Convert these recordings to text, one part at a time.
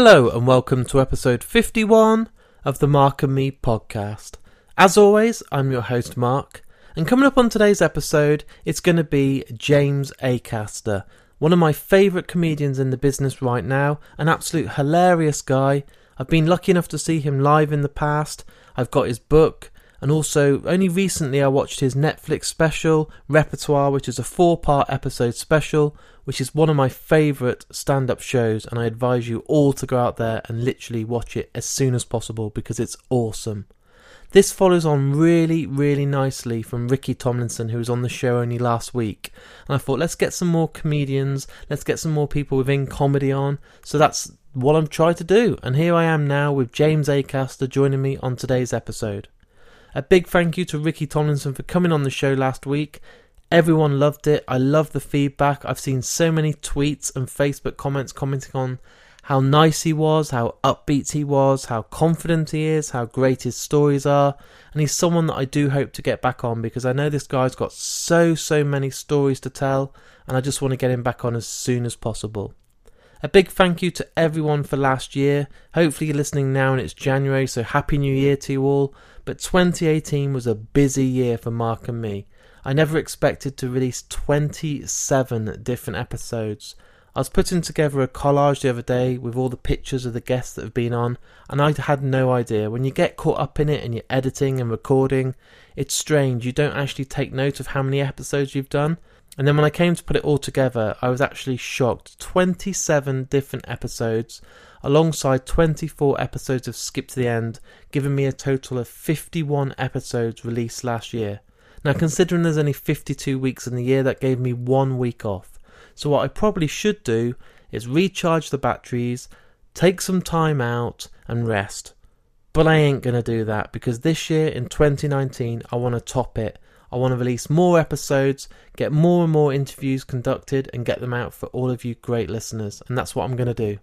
Hello and welcome to episode 51 of the Mark and Me podcast. As always, I'm your host Mark, and coming up on today's episode, it's going to be James Acaster, one of my favourite comedians in the business right now, an absolute hilarious guy. I've been lucky enough to see him live in the past. I've got his book, and also only recently I watched his Netflix special, Repertoire, which is a four part episode special, which is one of my favourite stand up shows, and I advise you all to go out there and literally watch it as soon as possible because it's awesome. This follows on really, really nicely from Ricky Tomlinson, who was on the show only last week. And I thought, let's get some more comedians, let's get some more people within comedy on. So that's what I'm trying to do. And here I am now with James Acaster joining me on today's episode. A big thank you to Ricky Tomlinson for coming on the show last week. Everyone loved it. I love the feedback. I've seen so many tweets and Facebook comments commenting on how nice he was, how upbeat he was, how confident he is, how great his stories are. And he's someone that I do hope to get back on because I know this guy's got so, so many stories to tell, and I just want to get him back on as soon as possible. A big thank you to everyone for last year. Hopefully, you're listening now and it's January, so Happy New Year to you all. But 2018 was a busy year for Mark and me. I never expected to release 27 different episodes. I was putting together a collage the other day with all the pictures of the guests that have been on, and I had no idea. When you get caught up in it and you're editing and recording, it's strange. You don't actually take note of how many episodes you've done. And then when I came to put it all together, I was actually shocked. 27 different episodes, alongside 24 episodes of Skip to the End, giving me a total of 51 episodes released last year. Now, considering there's only 52 weeks in the year, that gave me one week off. So, what I probably should do is recharge the batteries, take some time out, and rest. But I ain't to do that because this year in 2019, I want to top it. I want to release more episodes, get more and more interviews conducted, and get them out for all of you great listeners. And that's what I'm going to do.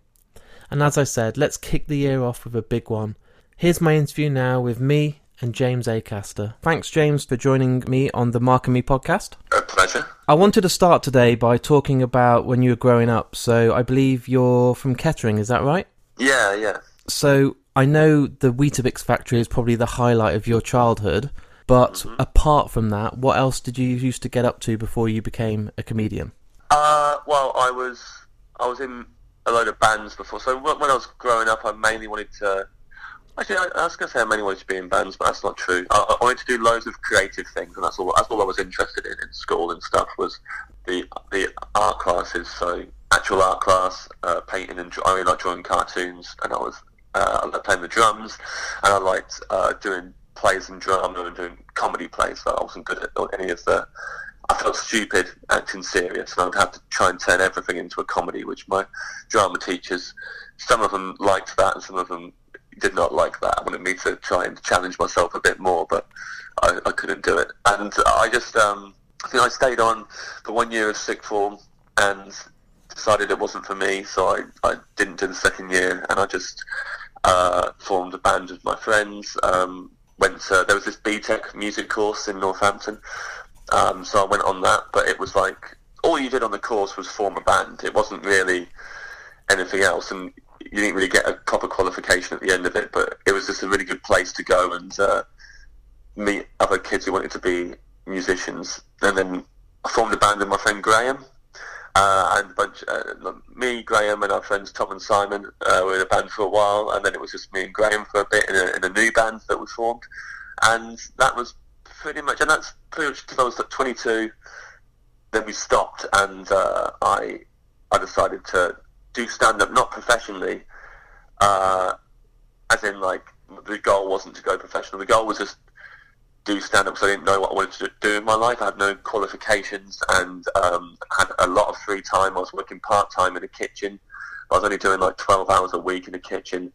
And as I said, let's kick the year off with a big one. Here's my interview now with me and James Acaster. Thanks, James, for joining me on the Mark and Me podcast. A pleasure. I wanted to start today by talking about when you were growing up. So I believe you're from Kettering, is that right? Yeah, yeah. So I know the Weetabix factory is probably the highlight of your childhood, but Mm-hmm. apart from that, what else did you used to get up to before you became a comedian? Uh, well, I was I was in a load of bands before. So when when I was growing up, I mainly wanted to. Actually, I, I was going to say I mainly wanted to be in bands, but that's not true. I, I wanted to do loads of creative things, and that's all. That's all I was interested in in school and stuff was the the art classes. So actual art class, uh, painting, and I really liked drawing cartoons, and I was uh, I liked playing the drums, and I liked uh, doing plays and drama and doing comedy plays. So I wasn't good at any of the I felt stupid acting serious, and I would have to try and turn everything into a comedy, which my drama teachers, some of them liked that, and some of them did not like that. I wanted me to try and challenge myself a bit more, but I, I couldn't do it. And I just, um, I think I stayed on for one year of sixth form and decided it wasn't for me, so I, I didn't do the second year, and I just uh, formed a band with my friends. Um, went to, there was this BTEC music course in Northampton, um, so I went on that, but it was like all you did on the course was form a band. It wasn't really anything else, and you didn't really get a proper qualification at the end of it. But it was just a really good place to go and uh, meet other kids who wanted to be musicians. And then I formed a band with my friend Graham. Uh, and a bunch, uh, me, Graham, and our friends Tom and Simon uh, were in a band for a while, and then it was just me and Graham for a bit in a, in a new band that we formed, and that was pretty much, and that's pretty much until I was like 22. Then we stopped, and uh, I I decided to do stand up, not professionally, uh, as in like the goal wasn't to go professional. The goal was just do stand up because I didn't know what I wanted to do in my life. I had no qualifications and um, had a lot of free time. I was working part time in a kitchen. I was only doing like 12 hours a week in the kitchen.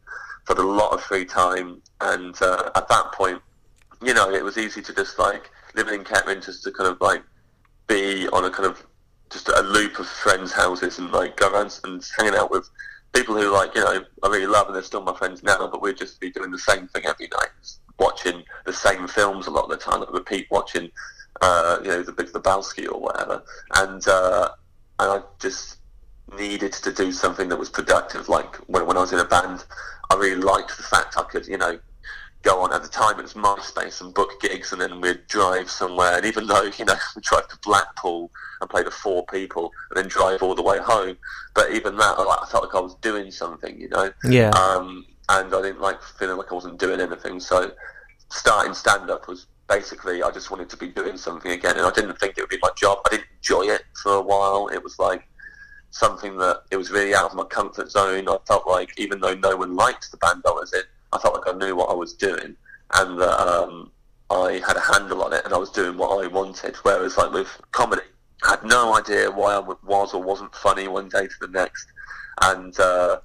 Had a lot of free time. And uh, at that point, you know, it was easy to just like living in Kettering just to kind of like be on a kind of just a loop of friends' houses and like go around and hanging out with people who like, you know, I really love and they're still my friends now, but we'd just be doing the same thing every night, watching the same films a lot of the time, like repeat watching, uh, you know, the Big Lebowski or whatever. And, uh, and I just needed to do something that was productive. Like when, when I was in a band, I really liked the fact I could, you know, go on at the time it was MySpace and book gigs and then we'd drive somewhere. And even though you know we drive to Blackpool and play to four people and then drive all the way home. But even that I felt like I was doing something you know? Yeah. Um, and I didn't like feeling like I wasn't doing anything. So starting stand up was basically I just wanted to be doing something again and I didn't think it would be my job. I didn't enjoy it for a while. It was like something that it was really out of my comfort zone. I felt like even though no one liked the band I was in I felt like I knew what I was doing and that um, I had a handle on it and I was doing what I wanted. Whereas like with comedy, I had no idea why I was or wasn't funny one day to the next, and uh,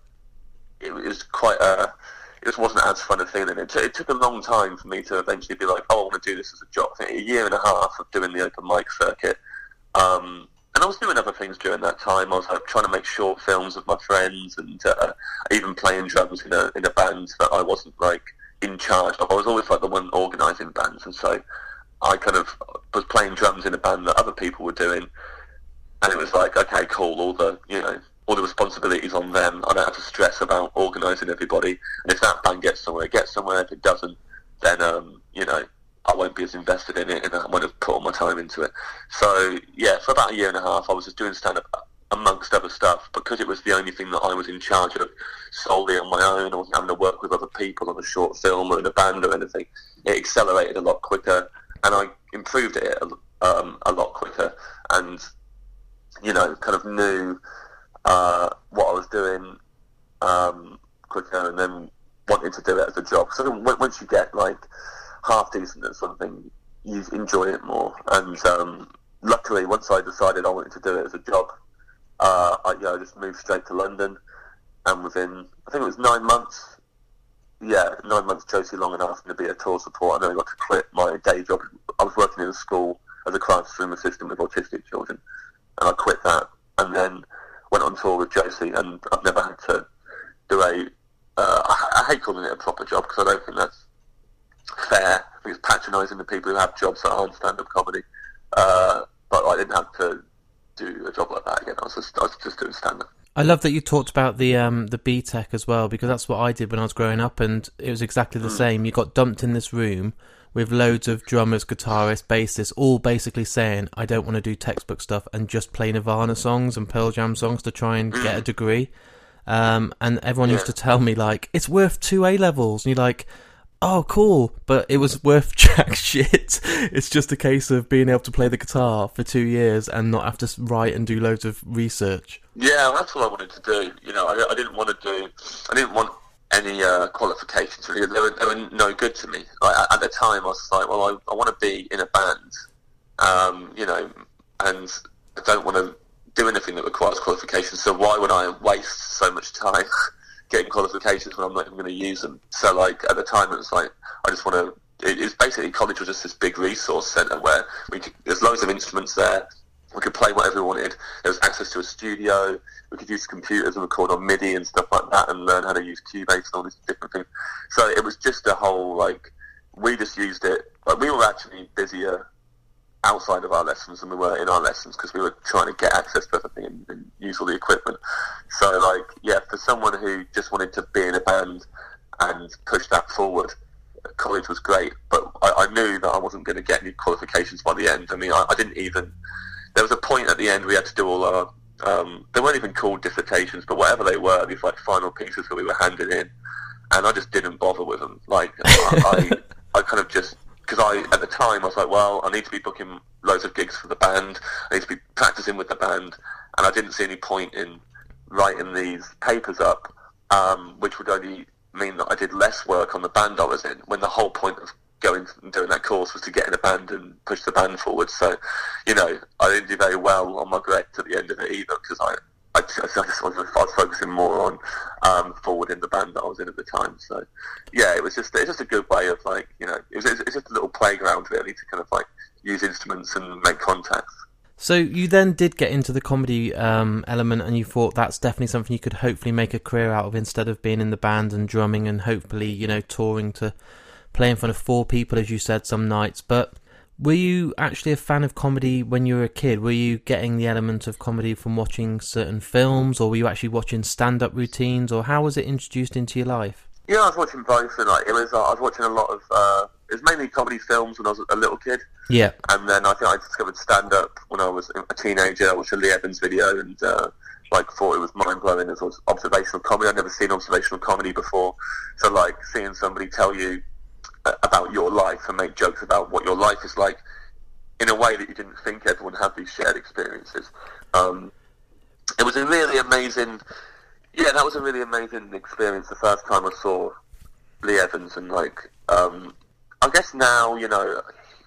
it, was quite a. It just wasn't as fun a thing, and it, t- it took a long time for me to eventually be like, "Oh, I want to do this as a job." A year and a half of doing the open mic circuit, um, and I was doing other things during that time. I was like, trying to make short films with my friends, and uh, even playing drums in a in a band that I wasn't like in charge of. I was always like the one organising bands, and so I kind of was playing drums in a band that other people were doing, and it was like, okay, cool. All the you know all the responsibilities on them. I don't have to stress about organising everybody. And if that band gets somewhere, it gets somewhere. If it doesn't, then um, you know I won't be as invested in it and I won't have put all my time into it. So yeah, for about a year and a half, I was just doing stand up amongst other stuff because it was the only thing that I was in charge of solely on my own. I wasn't having to work with other people on a short film or in a band or anything. It accelerated a lot quicker and I improved it um, a lot quicker and you know kind of knew uh, what I was doing um, quicker and then wanted to do it as a job. So once you get like half decent at something, you enjoy it more. And um, luckily, once I decided I wanted to do it as a job, uh, I, you know, I just moved straight to London. And within, I think it was nine months, yeah, nine months, Josie Long enough to be a tour support. I then got to quit my day job. I was working in a school as a classroom assistant with autistic children, and I quit that, and then went on tour with Josie. And I've never had to do a. Uh, I, I hate calling it a proper job because I don't think that's fair. I think it's patronising the people who have jobs that aren't stand-up comedy. Uh, but I didn't have to do a job like that again. I was just, I was just doing stand-up. I love that you talked about the um, the BTEC as well because that's what I did when I was growing up, and it was exactly the mm. same. You got dumped in this room with loads of drummers, guitarists, bassists, all basically saying, "I don't want to do textbook stuff and just play Nirvana songs and Pearl Jam songs to try and get a mm. degree." Um, and everyone used to tell me like, "It's worth two A levels," and you're like, oh, cool, but it was worth jack shit. It's just a case of being able to play the guitar for two years and not have to write and do loads of research. Yeah, that's what I wanted to do. You know, I, I didn't want to do, I didn't want any uh, qualifications really. They were, they were no good to me. Like, at the time, I was like, well, I, I want to be in a band, um, you know, and I don't want to do anything that requires qualifications. So why would I waste so much time getting qualifications when I'm not even going to use them. So like at the time it was like I just want to. It, it's basically college was just this big resource centre where we could, there's loads of instruments there. We could play whatever we wanted. There was access to a studio. We could use computers and record on MIDI and stuff like that, and learn how to use Cubase and all these different things. So it was just a whole like we just used it. Like we were actually busier outside of our lessons than we were in our lessons because we were trying to get access to everything and, and, use all the equipment. So, like, yeah, for someone who just wanted to be in a band and push that forward, college was great. But I, I knew that I wasn't going to get any qualifications by the end. I mean, I, I, didn't even. There was a point at the end we had to do all our. Um, they weren't even called dissertations, but whatever they were, these like final pieces that we were handed in, and I just didn't bother with them. Like, I, I, I kind of just because I at the time I was like, well, I need to be booking loads of gigs for the band. I need to be practicing with the band, and I didn't see any point in writing these papers up, um, which would only mean that I did less work on the band I was in. When the whole point of going and doing that course was to get in a band and push the band forward. So, you know, I didn't do very well on my grades at the end of it either because I I, I just was, I was focusing more on um, forwarding the band that I was in at the time. So yeah, it was just it's just a good way of like you know it was, it's just a little playground really to kind of like use instruments and make contacts. So you then did get into the comedy um, element, and you thought that's definitely something you could hopefully make a career out of instead of being in the band and drumming and hopefully you know touring to play in front of four people, as you said, some nights. But Were you actually a fan of comedy when you were a kid? Were you getting the element of comedy from watching certain films, or were you actually watching stand-up routines, or how was it introduced into your life? Yeah, I was watching both, and like it was. Uh, I was watching a lot of. Uh, it was mainly comedy films when I was a little kid, Yeah, and then I think I discovered stand-up when I was a teenager. I watched a Lee Evans video and uh, like thought it was mind blowing. It was observational comedy. I'd never seen observational comedy before, so like seeing somebody tell you about your life and make jokes about what your life is like in a way that you didn't think everyone had these shared experiences. Um, it was a really amazing. Yeah, that was a really amazing experience. The first time I saw Lee Evans, and like, um, I guess now you know you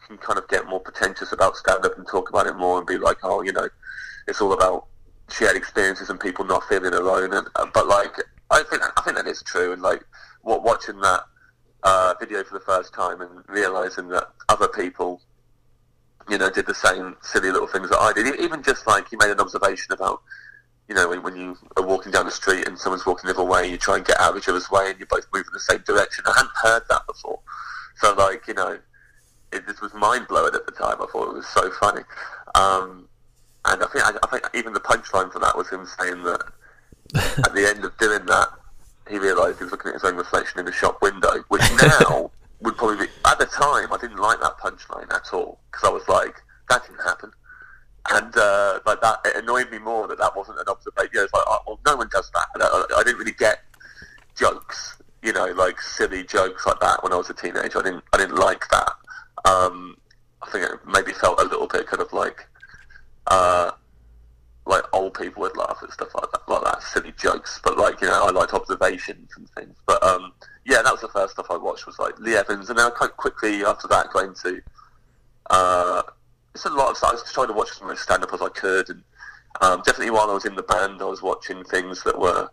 can kind of get more pretentious about stand up and talk about it more and be like, oh, you know, it's all about shared experiences and people not feeling alone. And uh, but like, I think I think that is true. And like, what watching that uh, video for the first time and realizing that other people you know, did the same silly little things that I did. Even just like you made an observation about, you know, when, when you are walking down the street and someone's walking the other way, you try and get out of each other's way and you both move in the same direction. I hadn't heard that before. So like, you know, it just was mind blowing at the time. I thought it was so funny. Um, and I think I, I think even the punchline for that was him saying that at the end of doing that, he realised he was looking at his own reflection in the shop window, which now would probably be. At the time, I didn't like that punchline at all because I was like, that didn't happen, and uh, like that it annoyed me more that that wasn't an observation. You know, it's like, oh, well, no one does that. And I, I didn't really get jokes, you know, like silly jokes like that when I was a teenager. I didn't, I didn't like that. Um, I think it maybe felt a little bit kind of like. Uh, like old people would laugh at stuff like that, like that silly jokes. But like you know, I liked observations and things. But um, yeah, that was the first stuff I watched was like Lee Evans, and then I quite quickly after that got into uh, it's a lot of stuff. I was trying to watch as much stand up as I could, and um, definitely while I was in the band, I was watching things that were.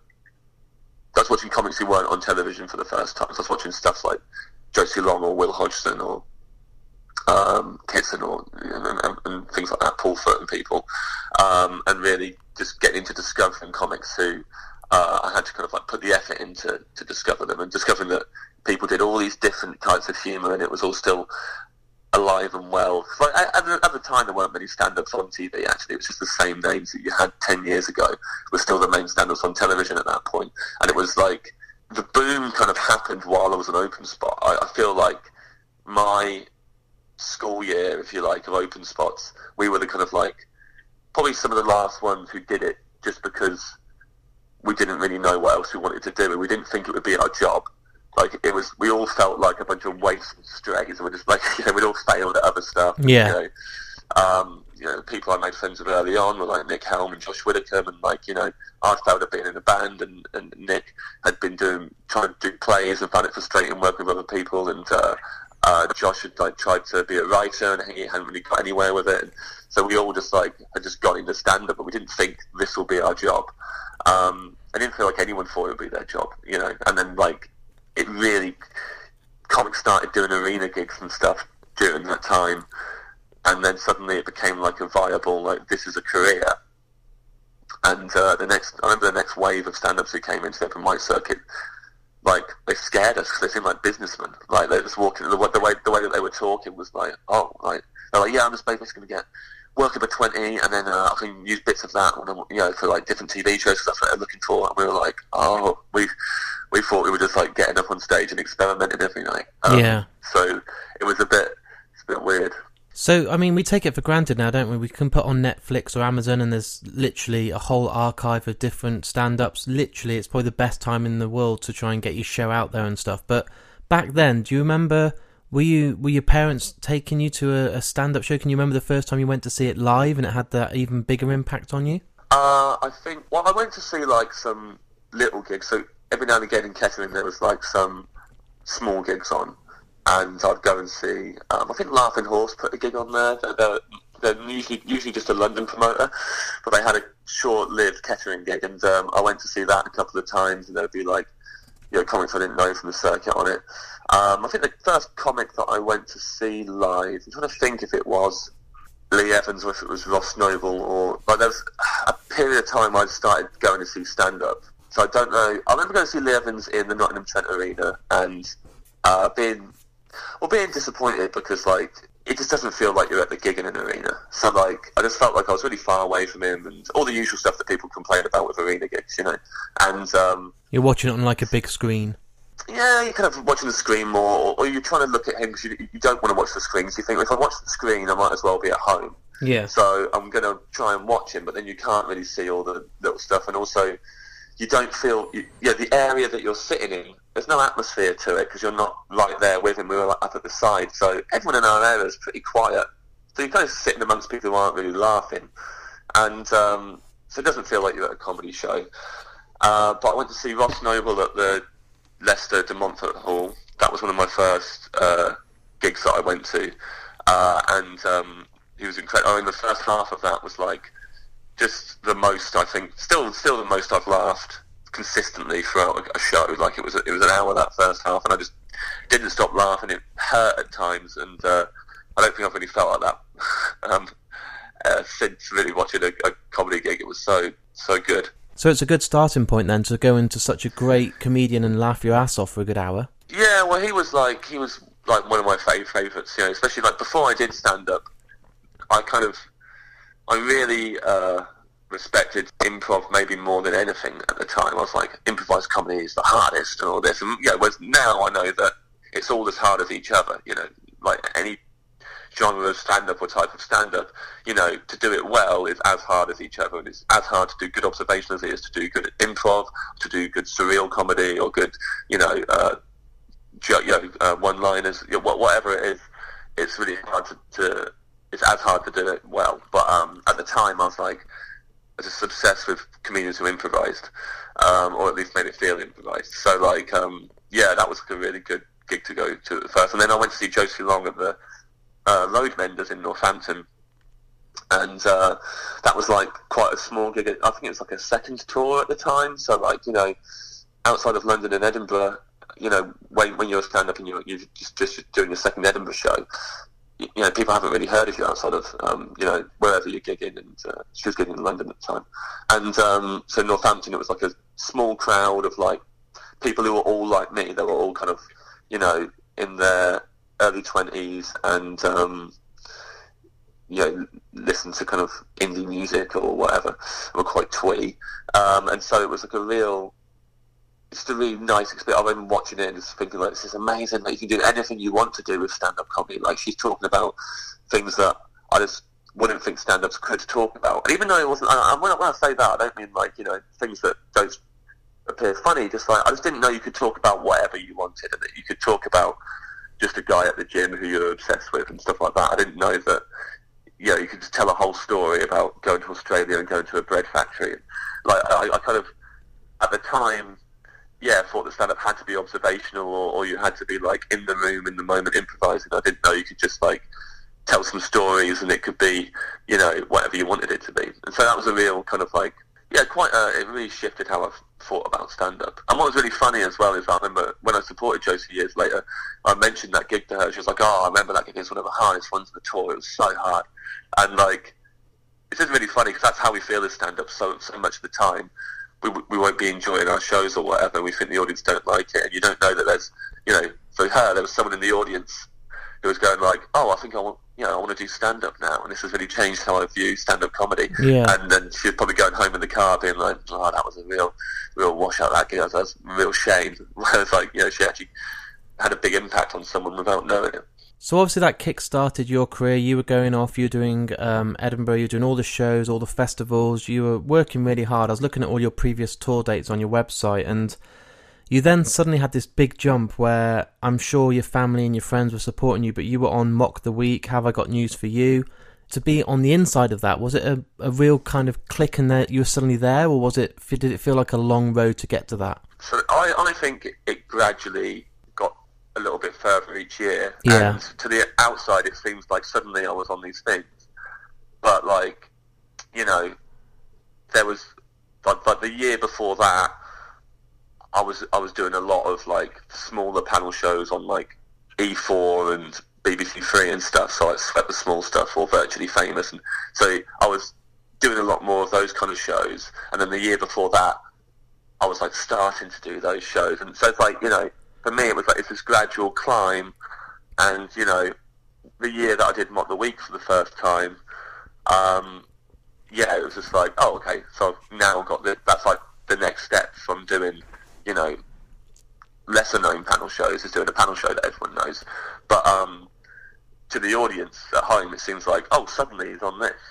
I was watching comics who weren't on television for the first time. So I was watching stuff like Josie Long or Will Hodgson or um, Kitson or and, and, and things like that, Paul Foot and people, um, and really just getting into discovering comics who uh, I had to kind of like put the effort into to discover them and discovering that people did all these different types of humour and it was all still alive and well. Like, at, the, at the time, there weren't many stand-ups on TV. Actually, it was just the same names that you had ten years ago were still the main stand-ups on television at that point. point, and it was like the boom kind of happened while I was an open spot. I, I feel like my school year, if you like, of open spots, we were the kind of like probably some of the last ones who did it just because we didn't really know what else we wanted to do and we didn't think it would be our job. Like it was, we all felt like a bunch of wasted strays and we're just like, you know, we'd all failed at other stuff. Yeah. You know, um, you know, people I made friends with early on were like Nick Helm and Josh Widdicombe and like, you know, I'd failed at being in a band and, and Nick had been doing, trying to do plays and found it frustrating working with other people and, uh, uh, Josh had like tried to be a writer and he hadn't really got anywhere with it. So we all just like had just got into stand up, but we didn't think this will be our job. Um, I didn't feel like anyone thought it would be their job, you know. And then like it really, comics started doing arena gigs and stuff during that time, and then suddenly it became like a viable like this is a career. And uh, the next, I remember the next wave of stand-ups who came into the open mic circuit like they scared us because they seemed like businessmen. Like they were just walking the, the way the way that they were talking was like, oh, like they're like, yeah, I'm just basically going to get work up at twenty, and then uh, I can use bits of that, when I'm, you know, for like different TV shows because that's what they're looking for. And we were like, oh, we we thought we were just like getting up on stage and experimenting every night. Um, Yeah. So it was a bit, it's a bit weird. So, I mean, we take it for granted now, don't we? We can put on Netflix or Amazon, and there's literally a whole archive of different stand ups. Literally, it's probably the best time in the world to try and get your show out there and stuff. But back then, do you remember? Were you were your parents taking you to a, a stand up show? Can you remember the first time you went to see it live and it had that even bigger impact on you? Uh, I think. Well, I went to see like some little gigs. So every now and again in Kettering, there was like some small gigs on, and I'd go and see. Um, I think Laughing Horse put a gig on there. They're, they're, usually usually just a London promoter, but they had a short-lived Kettering gig, and um, I went to see that a couple of times, and there'd be like you know comics I didn't know from the circuit on it. Um, I think the first comic that I went to see live. I'm trying to think if it was Lee Evans or if it was Ross Noble or there was a period of time I started going to see stand up. So I don't know. I remember going to see Lee Evans in the Nottingham Trent Arena and uh, being well being disappointed because like it just doesn't feel like you're at the gig in an arena. So like, I just felt like I was really far away from him and all the usual stuff that people complain about with arena gigs, you know. And um, You're watching it on like a big screen. yeah, you're kind of watching the screen more, or, you're trying to look at him because you, you don't want to watch the screen. So you think, if I watch the screen, I might as well be at home. Yeah. So I'm going to try and watch him, but then you can't really see all the little stuff, and also you don't feel, you, yeah, the area that you're sitting in, there's no atmosphere to it because you're not right there with him. We were up at the side, so everyone in our area is pretty quiet. So you're kind of sitting amongst people who aren't really laughing, and um, so it doesn't feel like you're at a comedy show. Uh, but I went to see Ross Noble at the Leicester de Montfort Hall. That was one of my first uh, gigs that I went to, uh, and um, he was incredible. I mean, the first half of that was like just the most. I think still, still the most I've laughed consistently throughout a, show. Like it was, a, it was an hour that first half, and I just didn't stop laughing. It hurt at times, and uh, I don't think I've really felt like that um, uh, since really watching a, a comedy gig. It was so so good. So it's a good starting point then to go into such a great comedian and laugh your ass off for a good hour. Yeah, well, he was like he was like one of my fav- favorites. You know, especially like before I did stand up, I kind of I really uh, respected improv maybe more than anything at the time. I was like, improvised comedy is the hardest and all this, and yeah, whereas now I know that it's all as hard as each other. You know, like any genre of stand-up or type of stand-up, you know, to do it well is as hard as each other, and it's as hard to do good observation as it is to do good improv, to do good surreal comedy or good, you know, uh, ju- you know, uh, one-liners, you know, whatever it is. It's really hard to, to, it's as hard to do it well. But um, at the time, I was like, just obsessed with comedians who improvised, um, or at least made it feel improvised. So like, um, yeah, that was a really good gig to go to at first. And then I went to see Josie Long at the uh, Roadmenders in Northampton, and uh, that was like quite a small gig. I think it was like a second tour at the time. So like, you know, outside of London and Edinburgh, you know, when when you're stand up and you're, you're just just doing your second Edinburgh show, you, know, people haven't really heard of you outside of um, you know wherever you're gigging. And uh, she was gigging in London at the time, and um, so Northampton, it was like a small crowd of like people who were all like me. They were all kind of, you know, in their early twenties and um, you know, listen to kind of indie music or whatever. Were quite twee, um, and so it was like a real, just a really nice experience. I remember watching it and just thinking like, this is amazing. Like you can do anything you want to do with stand-up comedy. Like she's talking about things that I just wouldn't think stand-ups could talk about. And even though it wasn't, I, when, I, when I say that, I don't mean like you know things that don't appear funny. Just like I just didn't know you could talk about whatever you wanted, and that you could talk about just a guy at the gym who you're obsessed with and stuff like that. I didn't know that. You know, you could just tell a whole story about going to Australia and going to a bread factory. Like I, I kind of, at the time, yeah, I thought that stand-up had to be observational, or, or you had to be like in the room in the moment improvising. I didn't know you could just like tell some stories and it could be, you know, whatever you wanted it to be. And so that was a real kind of like, yeah, quite. Uh, it really shifted how I've thought about stand-up. And what was really funny as well is I remember when I supported Josie years later, I mentioned that gig to her. She was like, "Oh, I remember that gig. It was one of the hardest ones of the tour. It was so hard." And like, it's just really funny because that's how we feel as stand-up. So so much of the time, we we won't be enjoying our shows or whatever. We think the audience don't like it, and you don't know that there's, you know, for her there was someone in the audience who was going like, "Oh, I think I want." You know, I want to do stand up now, and this has really changed how I view stand up comedy. Yeah. And then she was probably going home in the car, being like, "Oh, that was a real, real washout. That gig, that was a real shame." Whereas, like, you know, she actually had a big impact on someone without knowing it. So obviously that kick-started your career. You were going off. You were doing um, Edinburgh. You were doing all the shows, all the festivals. You were working really hard. I was looking at all your previous tour dates on your website, and you then suddenly had this big jump where I'm sure your family and your friends were supporting you, but you were on Mock the Week. Have I got news for you? To be on the inside of that, was it a, a real kind of click and that you were suddenly there, or was it? Did it feel like a long road to get to that? So I, I think it gradually a little bit further each year. Yeah. And to the outside, it seems like suddenly I was on these things. But like, you know, there was like, like the year before that, I was I was doing a lot of like smaller panel shows on like E4 and BBC Three and stuff. So I Sweat the Small Stuff or Virtually Famous, and so I was doing a lot more of those kind of shows. And then the year before that, I was like starting to do those shows, and so it's like you know, for me it was like it's this gradual climb, and you know, the year that I did Mock the Week for the first time, um, yeah, it was just like, oh, okay, so I've now got the, that's like the next step from doing, you know, lesser known panel shows is doing a panel show that everyone knows. But um, to the audience at home, it seems like, oh, suddenly he's on this,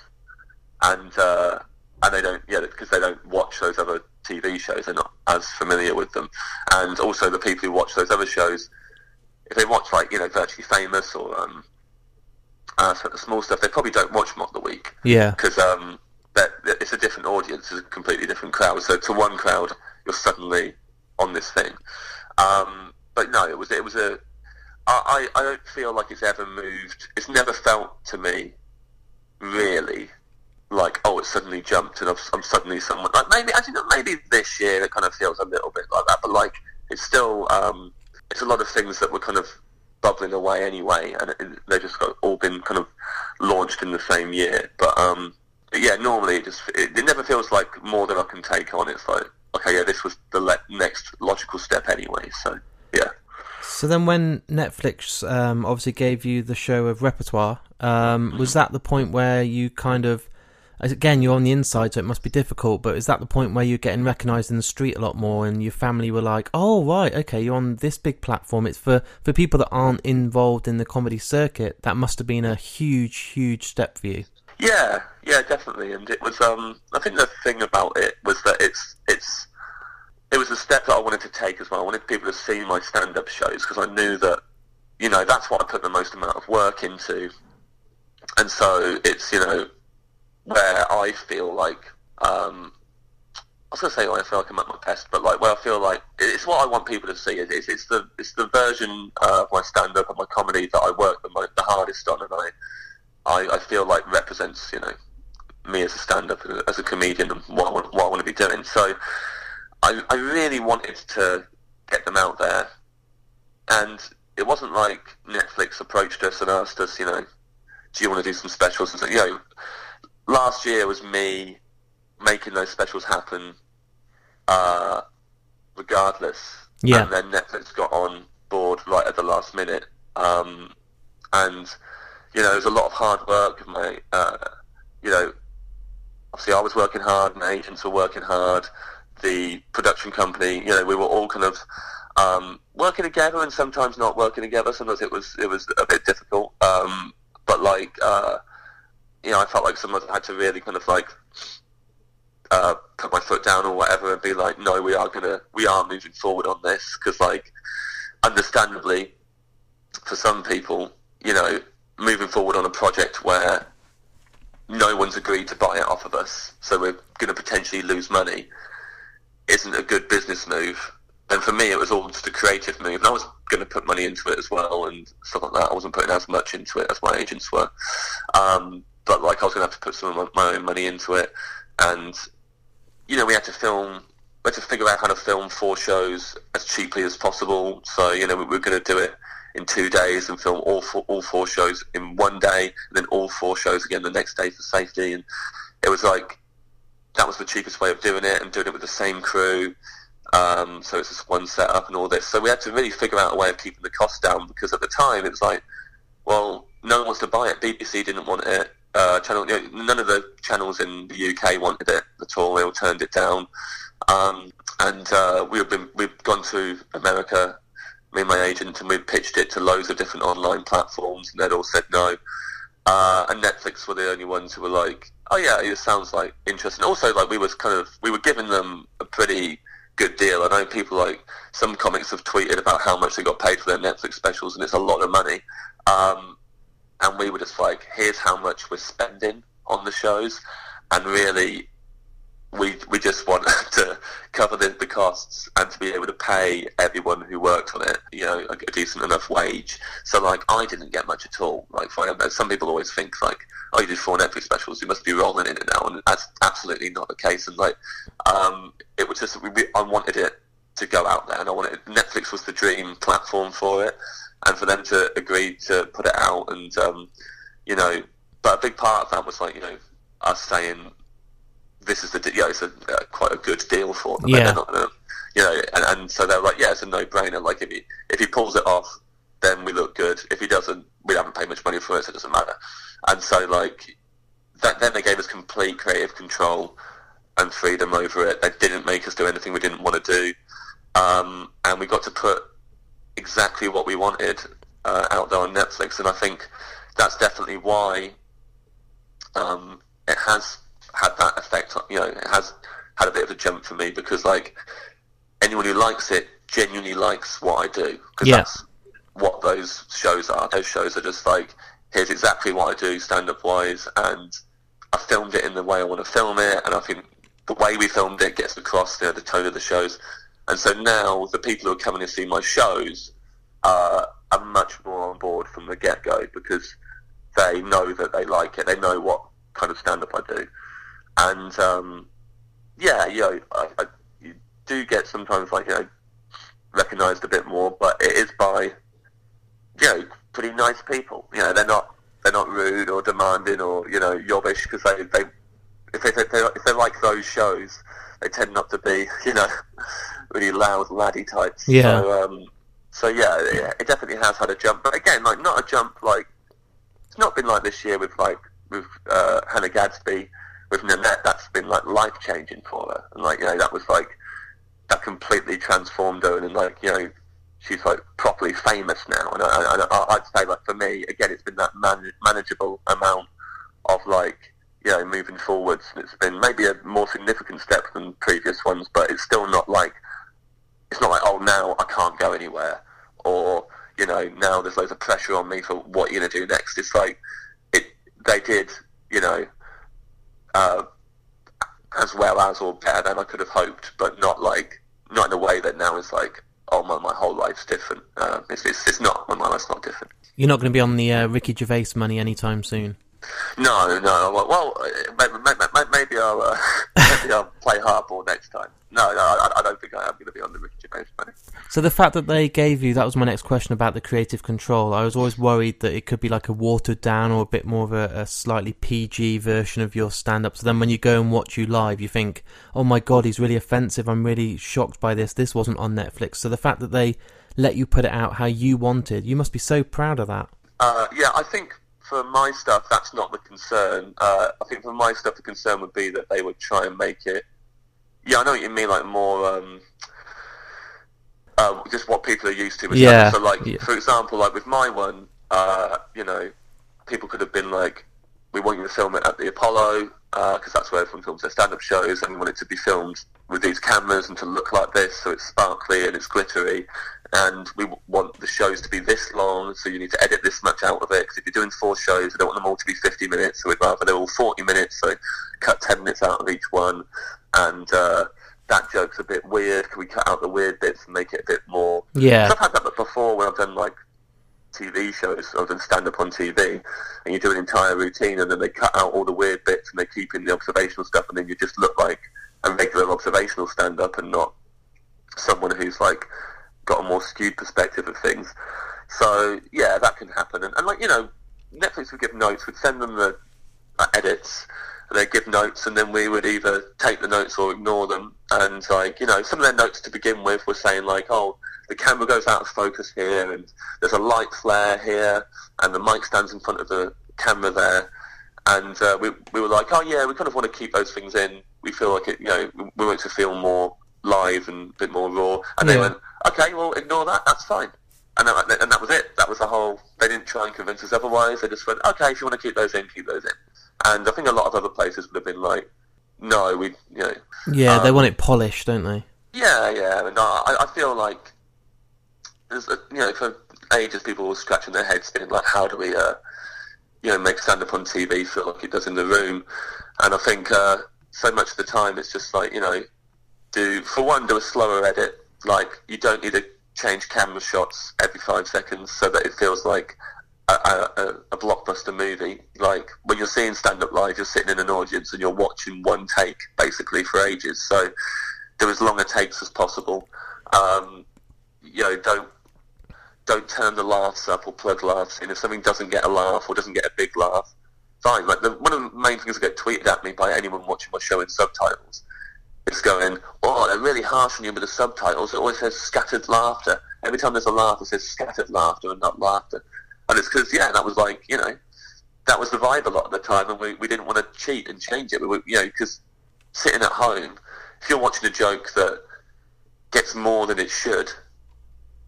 and uh, and they don't, yeah, because they don't watch those other TV shows, they're not as familiar with them, and also the people who watch those other shows, if they watch like you know Virtually Famous or um, uh, Sweat the Small Stuff, they probably don't watch Mock the Week. Yeah. Because um, that it's a different audience, it's a completely different crowd. So to one crowd, you're suddenly on this thing. Um, but no, it was it was a. I, I don't feel like it's ever moved. It's never felt to me, really, like oh, it suddenly jumped and I'm, suddenly someone. Like maybe I think maybe this year it kind of feels a little bit like that, but like it's still um, it's a lot of things that were kind of bubbling away anyway, and it, they just got all been kind of launched in the same year. But um, yeah, normally it just it, it never feels like more than I can take on. It's like okay, yeah, this was the le- next logical step anyway. So yeah. So then, when Netflix um, obviously gave you the show of repertoire, um, was that the point where you kind of, again, you're on the inside, so it must be difficult. But is that the point where you're getting recognised in the street a lot more, and your family were like, "Oh, right, okay, you're on this big platform." It's for for people that aren't involved in the comedy circuit. That must have been a huge, huge step for you. Yeah, yeah, definitely. And it was. Um, I think the thing about it was that it's it's it was a step that I wanted to take as well. I wanted people to see my stand-up shows because I knew that you know that's what I put the most amount of work into, and so it's you know where I feel like. Um, I was gonna say I feel like I'm at my best, but like where I feel like it's what I want people to see. It's, it's the it's the version of my stand up and my comedy that I work the, most, the hardest on, and I I, I feel like represents you know me as a stand-up as a comedian and what I, want, what I want to be doing. So I, I really wanted to get them out there, and it wasn't like Netflix approached us and asked us, you know, do you want to do some specials? And so, you know, last year was me making those specials happen, uh, regardless. Yeah. And then Netflix got on board right at the last minute, um, and you know, it was a lot of hard work. My, uh, you know, obviously I was working hard, my agents were working hard, the production company, you know, we were all kind of um, working together and sometimes not working together. Sometimes it was it was a bit difficult, um, but like, uh, you know, I felt like sometimes I had to really kind of like uh, put my foot down or whatever and be like, no, we are gonna, we are moving forward on this because, like, understandably, for some people, you know, moving forward on a project where no one's agreed to buy it off of us, so we're going to potentially lose money, isn't a good business move. And for me, it was all just a creative move. And I was going to put money into it as well and stuff like that. I wasn't putting as much into it as my agents were. Um, but like I was going to have to put some of my, own money into it. And, you know, we had to film, we had to figure out how to film four shows as cheaply as possible. So, you know, we were going to do it in two days and film all four, all four shows in one day, and then all four shows again the next day for safety. And it was like that was the cheapest way of doing it, and doing it with the same crew. Um, so it's just one setup and all this. So we had to really figure out a way of keeping the cost down because at the time it was like, well, no one wants to buy it. BBC didn't want it. Uh, channel, you know, none of the channels in the UK wanted it at all. They all turned it down. Um, and uh, we've been we've gone to America me and my agent, and we pitched it to loads of different online platforms, and they'd all said no. Uh, and Netflix were the only ones who were like, "Oh yeah, it sounds like interesting." Also, like we was kind of we were giving them a pretty good deal. I know people like some comics have tweeted about how much they got paid for their Netflix specials, and it's a lot of money. Um, and we were just like, "Here's how much we're spending on the shows," and really we we just want to cover the, the costs and to be able to pay everyone who worked on it, you know, a, a decent enough wage. So like, I didn't get much at all. Like, for, some people always think like, oh, you did four Netflix specials, you must be rolling in it now, and that's absolutely not the case. And like, um, it was just we, I wanted it to go out there, and I wanted Netflix was the dream platform for it, and for them to agree to put it out, and um, you know, but a big part of that was like, you know, us saying this is the yeah, it's a uh, quite a good deal for them. Yeah. Not, you know, and, and so they're like, yeah, it's a no-brainer. Like if he if he pulls it off, then we look good. If he doesn't, we haven't paid much money for it, so it doesn't matter. And so, like, that, then they gave us complete creative control and freedom over it. They didn't make us do anything we didn't want to do, um, and we got to put exactly what we wanted uh, out there on Netflix. And I think that's definitely why um, it has had that effect. You know, it has had a bit of a jump for me because like anyone who likes it genuinely likes what I do because Yeah. that's what those shows are. Those shows are just like here's exactly what I do stand up wise, and I filmed it in the way I want to film it, and I think the way we filmed it gets across you know, the tone of the shows. And so now the people who are coming to see my shows uh, are much more on board from the get go because they know that they like it. They know what kind of stand up I do, and um, yeah, you know, I, I, you do get sometimes like you know recognised a bit more, but it is by you know pretty nice people. You know, they're not they're not rude or demanding or you know yobbish because they they if they, if they if they like those shows, they tend not to be you know really loud laddie types. Yeah. So, um, so yeah, yeah, it definitely has had a jump, but again, like not a jump like it's not been like this year with like with uh, Hannah Gadsby with Nanette. That's been like life changing for her, and like you know that was like that completely transformed her, and like you know she's like properly famous now. And I, I'd say like for me, again, it's been that man- manageable amount of like you know moving forwards. It's been maybe a more significant step than previous ones, but it's still not like it's not like oh now I can't go anywhere or you know now there's loads of pressure on me for what you're gonna do next. It's like it they did you know uh, as well as or better than I could have hoped, but not like not in a way that now is like oh my my whole life's different. Uh, it's, it's it's not my life's not different. You're not going to be on the uh, Ricky Gervais money anytime soon. No, no. Well, well uh, maybe, maybe, maybe I'll uh, maybe I'll play hardball next time. No, no, I, I don't think I am going to be on the Ricky Gervais money. So the fact that they gave you that was my next question about the creative control. I was always worried that it could be like a watered down or a bit more of a, a slightly PG version of your stand up. So then when you go and watch you live, you think, "Oh my god, he's really offensive. I'm really shocked by this. This wasn't on Netflix." So the fact that they let you put it out how you wanted, you must be so proud of that. Uh, yeah, I think for my stuff, that's not the concern. Uh, I think for my stuff, the concern would be that they would try and make it. Yeah, I know what you mean, like more. Um, uh, just what people are used to. Yeah. So, like, yeah. for example, like with my one, uh, you know, people could have been like, "We want you to film it at the Apollo because that's where everyone films their stand-up shows, and we want it to be filmed with these cameras and to look like this, so it's sparkly and it's glittery." And we want the shows to be this long, so you need to edit this much out of it. Because if you're doing four shows, we don't want them all to be 50 minutes, so we'd rather they're all 40 minutes. So cut 10 minutes out of each one, and uh, that joke's a bit weird. Can we cut out the weird bits and make it a bit more Yeah, I've had that before when I've done like TV shows, I've done stand up on TV, and you do an entire routine, and then they cut out all the weird bits and they keep in the observational stuff, and then you just look like a regular observational stand up and not someone who's like got a more skewed perspective of things. So yeah, that can happen, and, and like you know, Netflix would give notes, would send them the uh, edits, and they'd give notes, and then we would either take the notes or ignore them. And like you know, some of their notes to begin with were saying like, oh, the camera goes out of focus here, and there's a light flare here, and the mic stands in front of the camera there. And uh, we, we were like, oh yeah, we kind of want to keep those things in. We feel like it, you know, we want to feel more live and a bit more raw. And they went, okay, well, ignore that. That's fine. And that, and that was it. That was the whole. They didn't try and convince us otherwise. They just went, okay, if you want to keep those in, keep those in. And I think a lot of other places would have been like, no, we, you know, yeah, they Um, want it polished, don't they? yeah, yeah. And I, I feel like there's, a, you know, for ages people were scratching their heads, being like, how do we, uh, you know, make stand up on TV feel like it does in the room? And I think uh, so much of the time it's just like, you know, do for one, do a slower edit. Like you don't need to change camera shots every five seconds so that it feels like a, a, a- blockbuster movie. Like when you're seeing stand up live, you're sitting in an audience and you're watching one take basically for ages. So do as long a takes as possible. Um, you know, don't don't turn the laughs up or plug laughs in. If something doesn't get a laugh or doesn't get a big laugh, fine. Like the, one of the main things that get tweeted at me by anyone watching my show in subtitles is going, "Oh, they're really harsh on you with the subtitles. It always says scattered laughter." every time there's a laugh, it says scattered laughter and not laughter. And it's because yeah, that was like you know, that was the vibe a lot of the time, and we, we didn't want to cheat and change it. We were, you know, because sitting at home, if you're watching a joke that gets more than it should,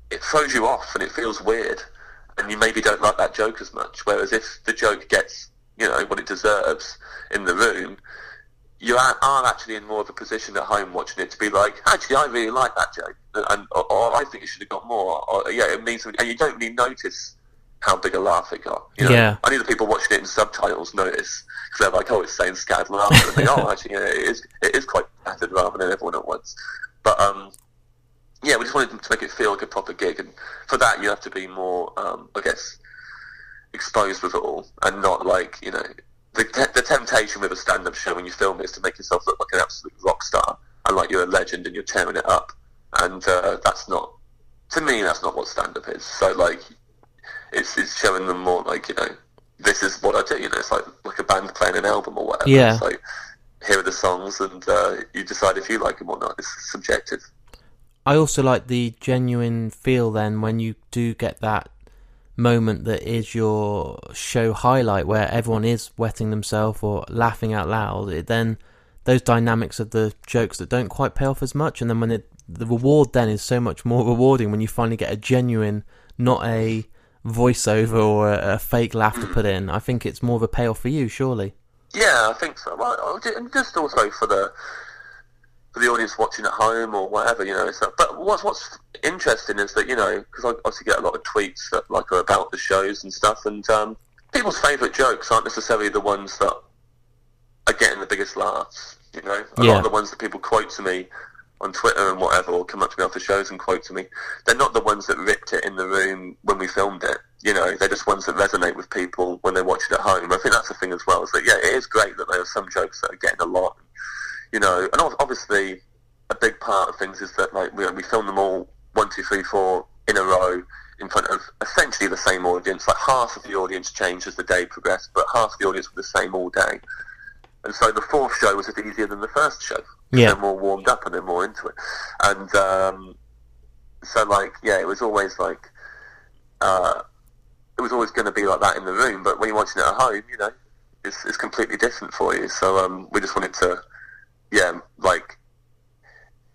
it throws you off and it feels weird, and you maybe don't like that joke as much. Whereas if the joke gets you know what it deserves in the room, you are, are actually in more of a position at home watching it to be like, actually, I really like that joke, and or, or I think it should have got more. Or yeah, it means, and you don't really notice how big a laugh it got. You know? Yeah. I need the people watching it in subtitles notice because they're like, oh, it's saying scattered laughter. And they, oh, actually, yeah, it is. It is quite scattered rather than everyone at once. But um, yeah, we just wanted to make it feel like a proper gig, and for that you have to be more, um, I guess, exposed with it all, and not like you know the the temptation with a stand-up show when you film it is to make yourself look like an absolute rock star and like you're a legend and you're tearing it up, and uh, that's not to me that's not what stand-up is. So like it's it's showing them more like you know this is what I do. You know, it's like like a band playing an album or whatever. Yeah. It's like here are the songs, and uh, you decide if you like them or not. It's subjective. I also like the genuine feel then when you do get that moment that is your show highlight where everyone is wetting themselves or laughing out loud. It then those dynamics of the jokes that don't quite pay off as much, and then when it the reward then is so much more rewarding when you finally get a genuine, not a voiceover or a, a fake laugh to put in. I think it's more of a payoff for you, surely. Yeah, I think so. Well, and just also for the for the audience watching at home or whatever, you know. So, but what's what's interesting is that you know because I obviously get a lot of tweets that like are about the shows and stuff, and um, people's favourite jokes aren't necessarily the ones that are getting the biggest laughs. You know, a Yeah. lot of the ones that people quote to me on Twitter and whatever, or come up to me after shows and quote to me, they're not the ones that ripped it in the room when we filmed it. You know, they're just ones that resonate with people when they watch it at home. I think that's the thing as well. Is that yeah, it is great that there are some jokes that are getting a lot. You know, and obviously a big part of things is that like we we film them all one, two, three, four in a row in front of essentially the same audience. Like half of the audience changed as the day progressed, but half of the audience were the same all day. And so the fourth show was a bit easier than the first show. Yeah. They're more warmed up and they're more into it. And um, so like yeah, it was always like uh, it was always going to be like that in the room. But when you're watching it at home, you know, it's it's completely different for you. So um, we just wanted to yeah, like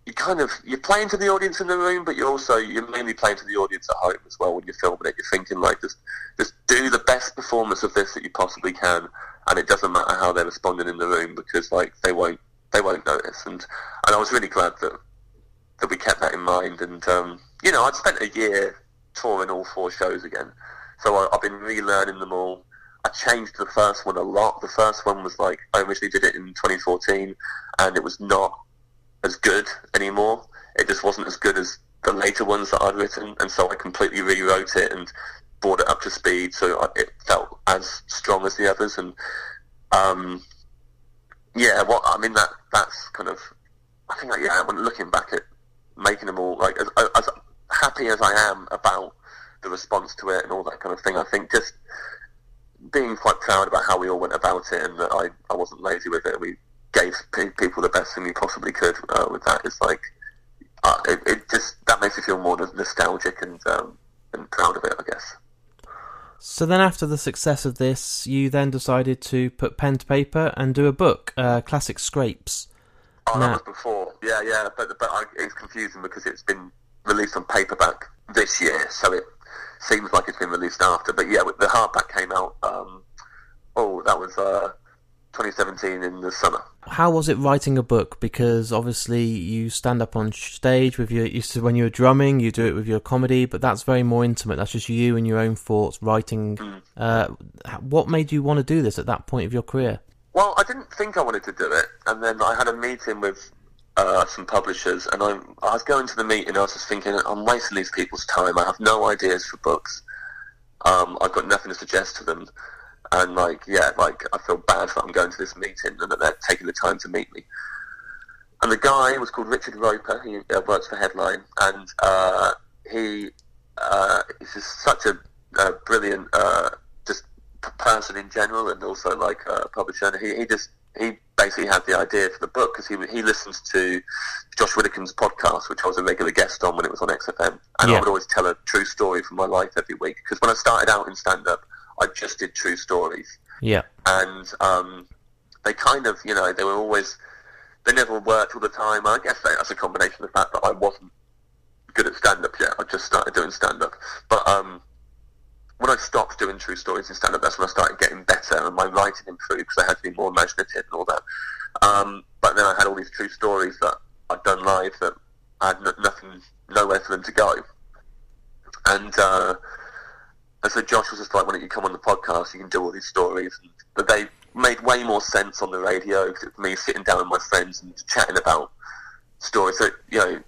you kind of you're playing to the audience in the room, but you're also you're mainly playing to the audience at home as well when you're filming it. You're thinking like just just do the best performance of this that you possibly can, and it doesn't matter how they're responding in the room because like they won't they won't notice. And and I was really glad that that we kept that in mind. And um, you know, I'd spent a year touring all four shows again, so I, I've been relearning them all. I changed the first one a lot. The first one was like I originally did it in 2014, and it was not as good anymore. It just wasn't as good as the later ones that I'd written, and so I completely rewrote it and brought it up to speed so it felt as strong as the others. And um, yeah, what I mean that that's kind of I think like, yeah, when looking back at making them all like as, as happy as I am about the response to it and all that kind of thing, I think just being quite proud about how we all went about it and that I, I wasn't lazy with it. We gave pe- people the best thing we possibly could uh, with that. It's like uh, it, it just that makes me feel more nostalgic and um, and proud of it, I guess. So then, after the success of this, you then decided to put pen to paper and do a book, uh, Classic Scrapes. Oh, Nah. that was before. Yeah, yeah, but but I, it's confusing because it's been released on paperback this year, so it seems like it's been released after. But yeah, the hardback came out. Um, oh, that was uh, 2017 in the summer. How was it writing a book? Because obviously you stand up on stage with your. You when you're drumming, you do it with your comedy, but that's very more intimate. That's just you and your own thoughts writing. Uh, what made you want to do this at that point of your career? Well, I didn't think I wanted to do it, and then I had a meeting with uh, some publishers, and I, I was going to the meeting. I was just thinking, I'm wasting these people's time. I have no ideas for books. Um, I've got nothing to suggest to them, and like, yeah, like I feel bad that I'm going to this meeting and that they're taking the time to meet me. And the guy was called Richard Roper. He uh, works for Headline, and uh, he uh, is just such a, a brilliant, uh, just person in general, and also like a publisher. And he, he just he basically had the idea for the book because he he listens to Josh Widdicombe's podcast, which I was a regular guest on when it was on XFM, and Yeah. I would always tell a true story from my life every week. Because when I started out in stand up, I just did true stories, Yeah. and um, they kind of, you know, they were always they never worked all the time. I guess that's a combination of the fact that I wasn't good at stand up yet. I just started doing stand up, but um, when I stopped doing true stories in stand up, that's when I started getting better and my writing improved because I had to be more imaginative and all that. Um, but then I had all these true stories that I'd done live that I had nothing, nowhere for them to go. And, uh, and so Josh was just like, why don't you come on the podcast? You can do all these stories. And, but they made way more sense on the radio because it was me sitting down with my friends and chatting about stories. So, you know,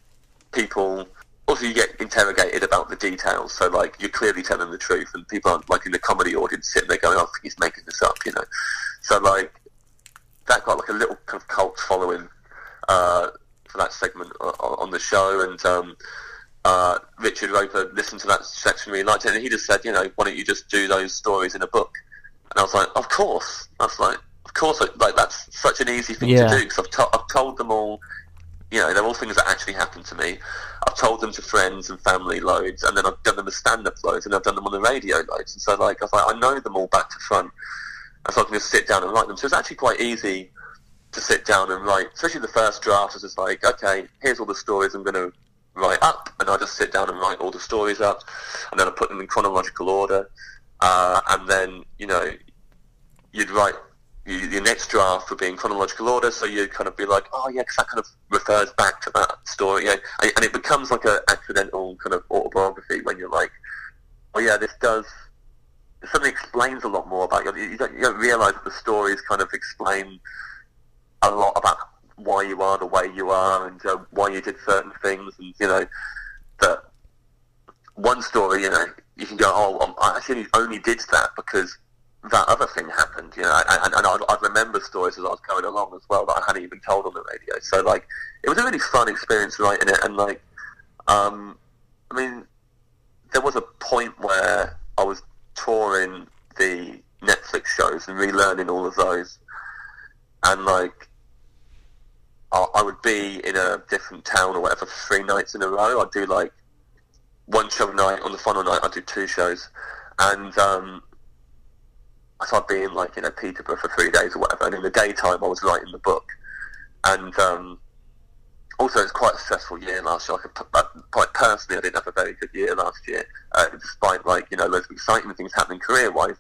people also you get interrogated about the details so like you're clearly telling the truth and people aren't like in the comedy audience sitting there going oh "I think he's making this up you know? So like that got like a little kind of cult following uh, for that segment on the show and um, uh, Richard Roper listened to that section really liked it and he just said you know why don't you just do those stories in a book? And I was like of course. I was like of course like that's such an easy thing Yeah. to do because I've, to- I've told them all you know, they're all things that actually happened to me. I've told them to friends and family loads, and then I've done them as stand-up loads, and I've done them on the radio loads. And so, like, I like, I know them all back to front, and so I can just sit down and write them. So it's actually quite easy to sit down and write, especially the first draft. Is just like, okay, here's all the stories I'm going to write up, and I just sit down and write all the stories up, and then I put them in chronological order, uh, and then you know, you'd write you, your next draft would be in chronological order, so you'd kind of be like, oh yeah, because that kind of refers back to that story, yeah, and, and it becomes like an accidental kind of autobiography when you're like, oh yeah, this does, suddenly explains a lot more about you. You don't, you don't realise that the stories kind of explain a lot about why you are the way you are and uh, why you did certain things, and you know that one story, you know, you can go, oh, I actually only did that because that other thing happened, you know, and, and I'd, I'd remember stories as I was going along as well that I hadn't even told on the radio. So, like, it was a really fun experience writing it, and, like, um, I mean, there was a point where I was touring the Netflix shows and relearning all of those, and, like, I, I would be in a different town or whatever for three nights in a row. I'd do, like, one show a night, on the final night I'd do two shows, and, um, I'd be in like you know Peterborough for three days or whatever, and in the daytime I was writing the book, and um, also it's quite a stressful year last year. Uh, quite personally, I didn't have a very good year last year, uh, despite like you know loads of exciting things happening career-wise.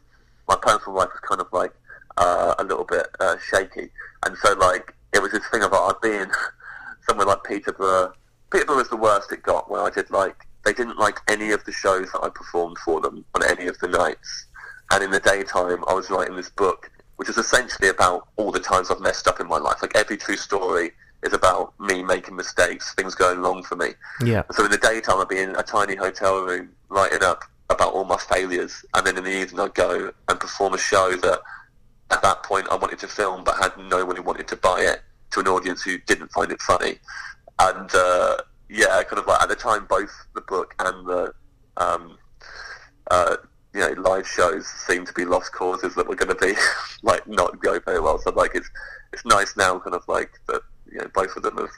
My personal life was kind of like uh, a little bit uh, shaky, and so like it was this thing of I'd be in somewhere like Peterborough. Peterborough was the worst it got, where I did like they didn't like any of the shows that I performed for them on any of the nights and in the daytime I was writing this book, which is essentially about all the times I've messed up in my life. Like every true story is about me making mistakes, things going wrong for me. Yeah. So in the daytime I'd be in a tiny hotel room writing up about all my failures, and then in the evening I'd go and perform a show that at that point I wanted to film but had no one who wanted to buy it to an audience who didn't find it funny. And uh, yeah, kind of like at the time both the book and the um, uh, you know, live shows seem to be lost causes that were going to be like not go very well. So like it's it's nice now, kind of like that. You know, both of them have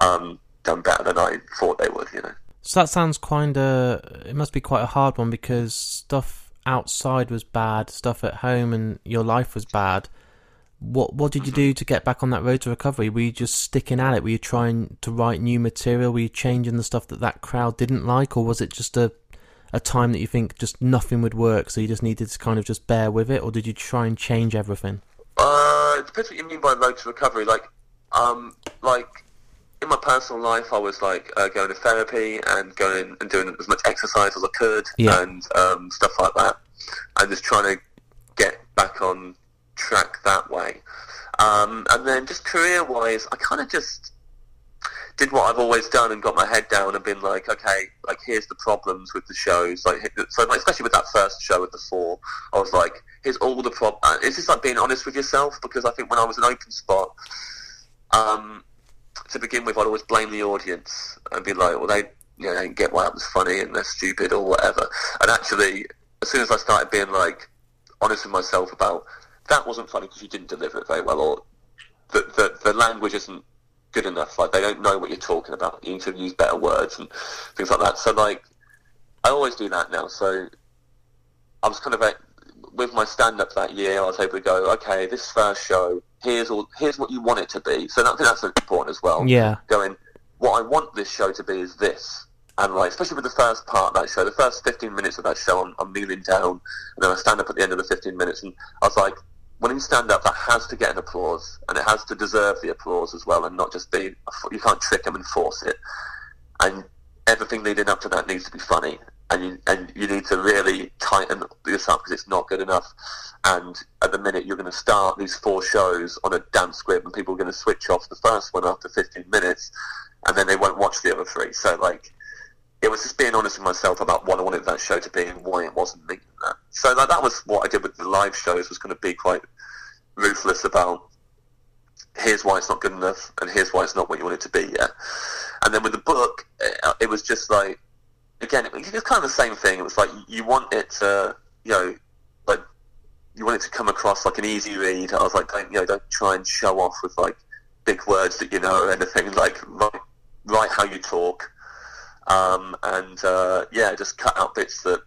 um, done better than I thought they would. You know. So that sounds kind of. It must be quite a hard one because stuff outside was bad, stuff at home and your life was bad. What what did you do to get back on that road to recovery? Were you just sticking at it? Were you trying to write new material? Were you changing the stuff that that crowd didn't like, or was it just a a time that you think just nothing would work, so you just needed to kind of just bear with it, or did you try and change everything? Uh, it depends what you mean by road to recovery. Like, um, like in my personal life, I was like uh, going to therapy and going and doing as much exercise as I could Yeah. and um, stuff like that, and just trying to get back on track that way. Um, and then just career-wise, I kind of just did what I've always done and got my head down and been like, okay, like here's the problems with the shows. Like, so like, especially with that first show with the four, I was like, here's all the problems. Uh, it's just like being honest with yourself because I think when I was an open spot, um, to begin with, I'd always blame the audience and be like, well, they you know, they didn't get why it was funny and they're stupid or whatever. And actually, as soon as I started being like honest with myself about that wasn't funny because you didn't deliver it very well, or the, the the language isn't good enough. Like they don't know what you're talking about. You need to use better words and things like that. So like I always do that now. So I was kind of like, with my stand up that year. I was able to go, okay, this first show, here's all, here's what you want it to be. So I think that's important as well. Yeah. Going, what I want this show to be is this. And like, especially with the first part of that show, the first 15 minutes of that show, I'm, I'm kneeling down, and then I stand up at the end of the 15 minutes, and I was like, when you stand up, that has to get an applause, and it has to deserve the applause as well, and not just be, you can't trick them and force it. And everything leading up to that needs to be funny, and you, and you need to really tighten this up because it's not good enough. And at the minute, you're going to start these four shows on a damp script, and people are going to switch off the first one after 15 minutes, and then they won't watch the other three. So, like, it was just being honest with myself about what I wanted that show to be and why it wasn't that. So like, that was what I did with the live shows. Was going to be quite ruthless about here's why it's not good enough and here's why it's not what you want it to be yet. And then with the book, uh, it was just like again, it was kind of the same thing. It was like you want it to, you know, like you want it to come across like an easy read. I was like, don't you know, don't try and show off with like big words that you know or anything. Like write, write how you talk um, and uh, yeah, just cut out bits that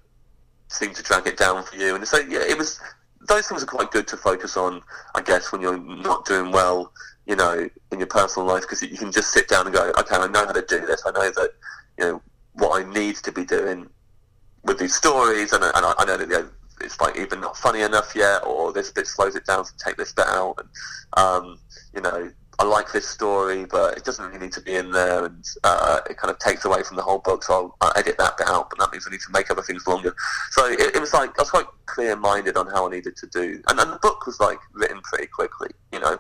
seem to drag it down for you. And so yeah, it was those things are quite good to focus on, I guess, when you're not doing well, you know, in your personal life, because you can just sit down and go, okay, I know how to do this. I know that, you know, what I need to be doing with these stories, and, and I, I, know that you know, it's like even not funny enough yet, or this bit slows it down, so take this bit out, and um, you know, I like this story, but it doesn't really need to be in there, and uh, it kind of takes away from the whole book. So I'll, edit that bit out, but that means I need to make other things longer. So it, it was like I was quite clear-minded on how I needed to do, and, and the book was like written pretty quickly. You know,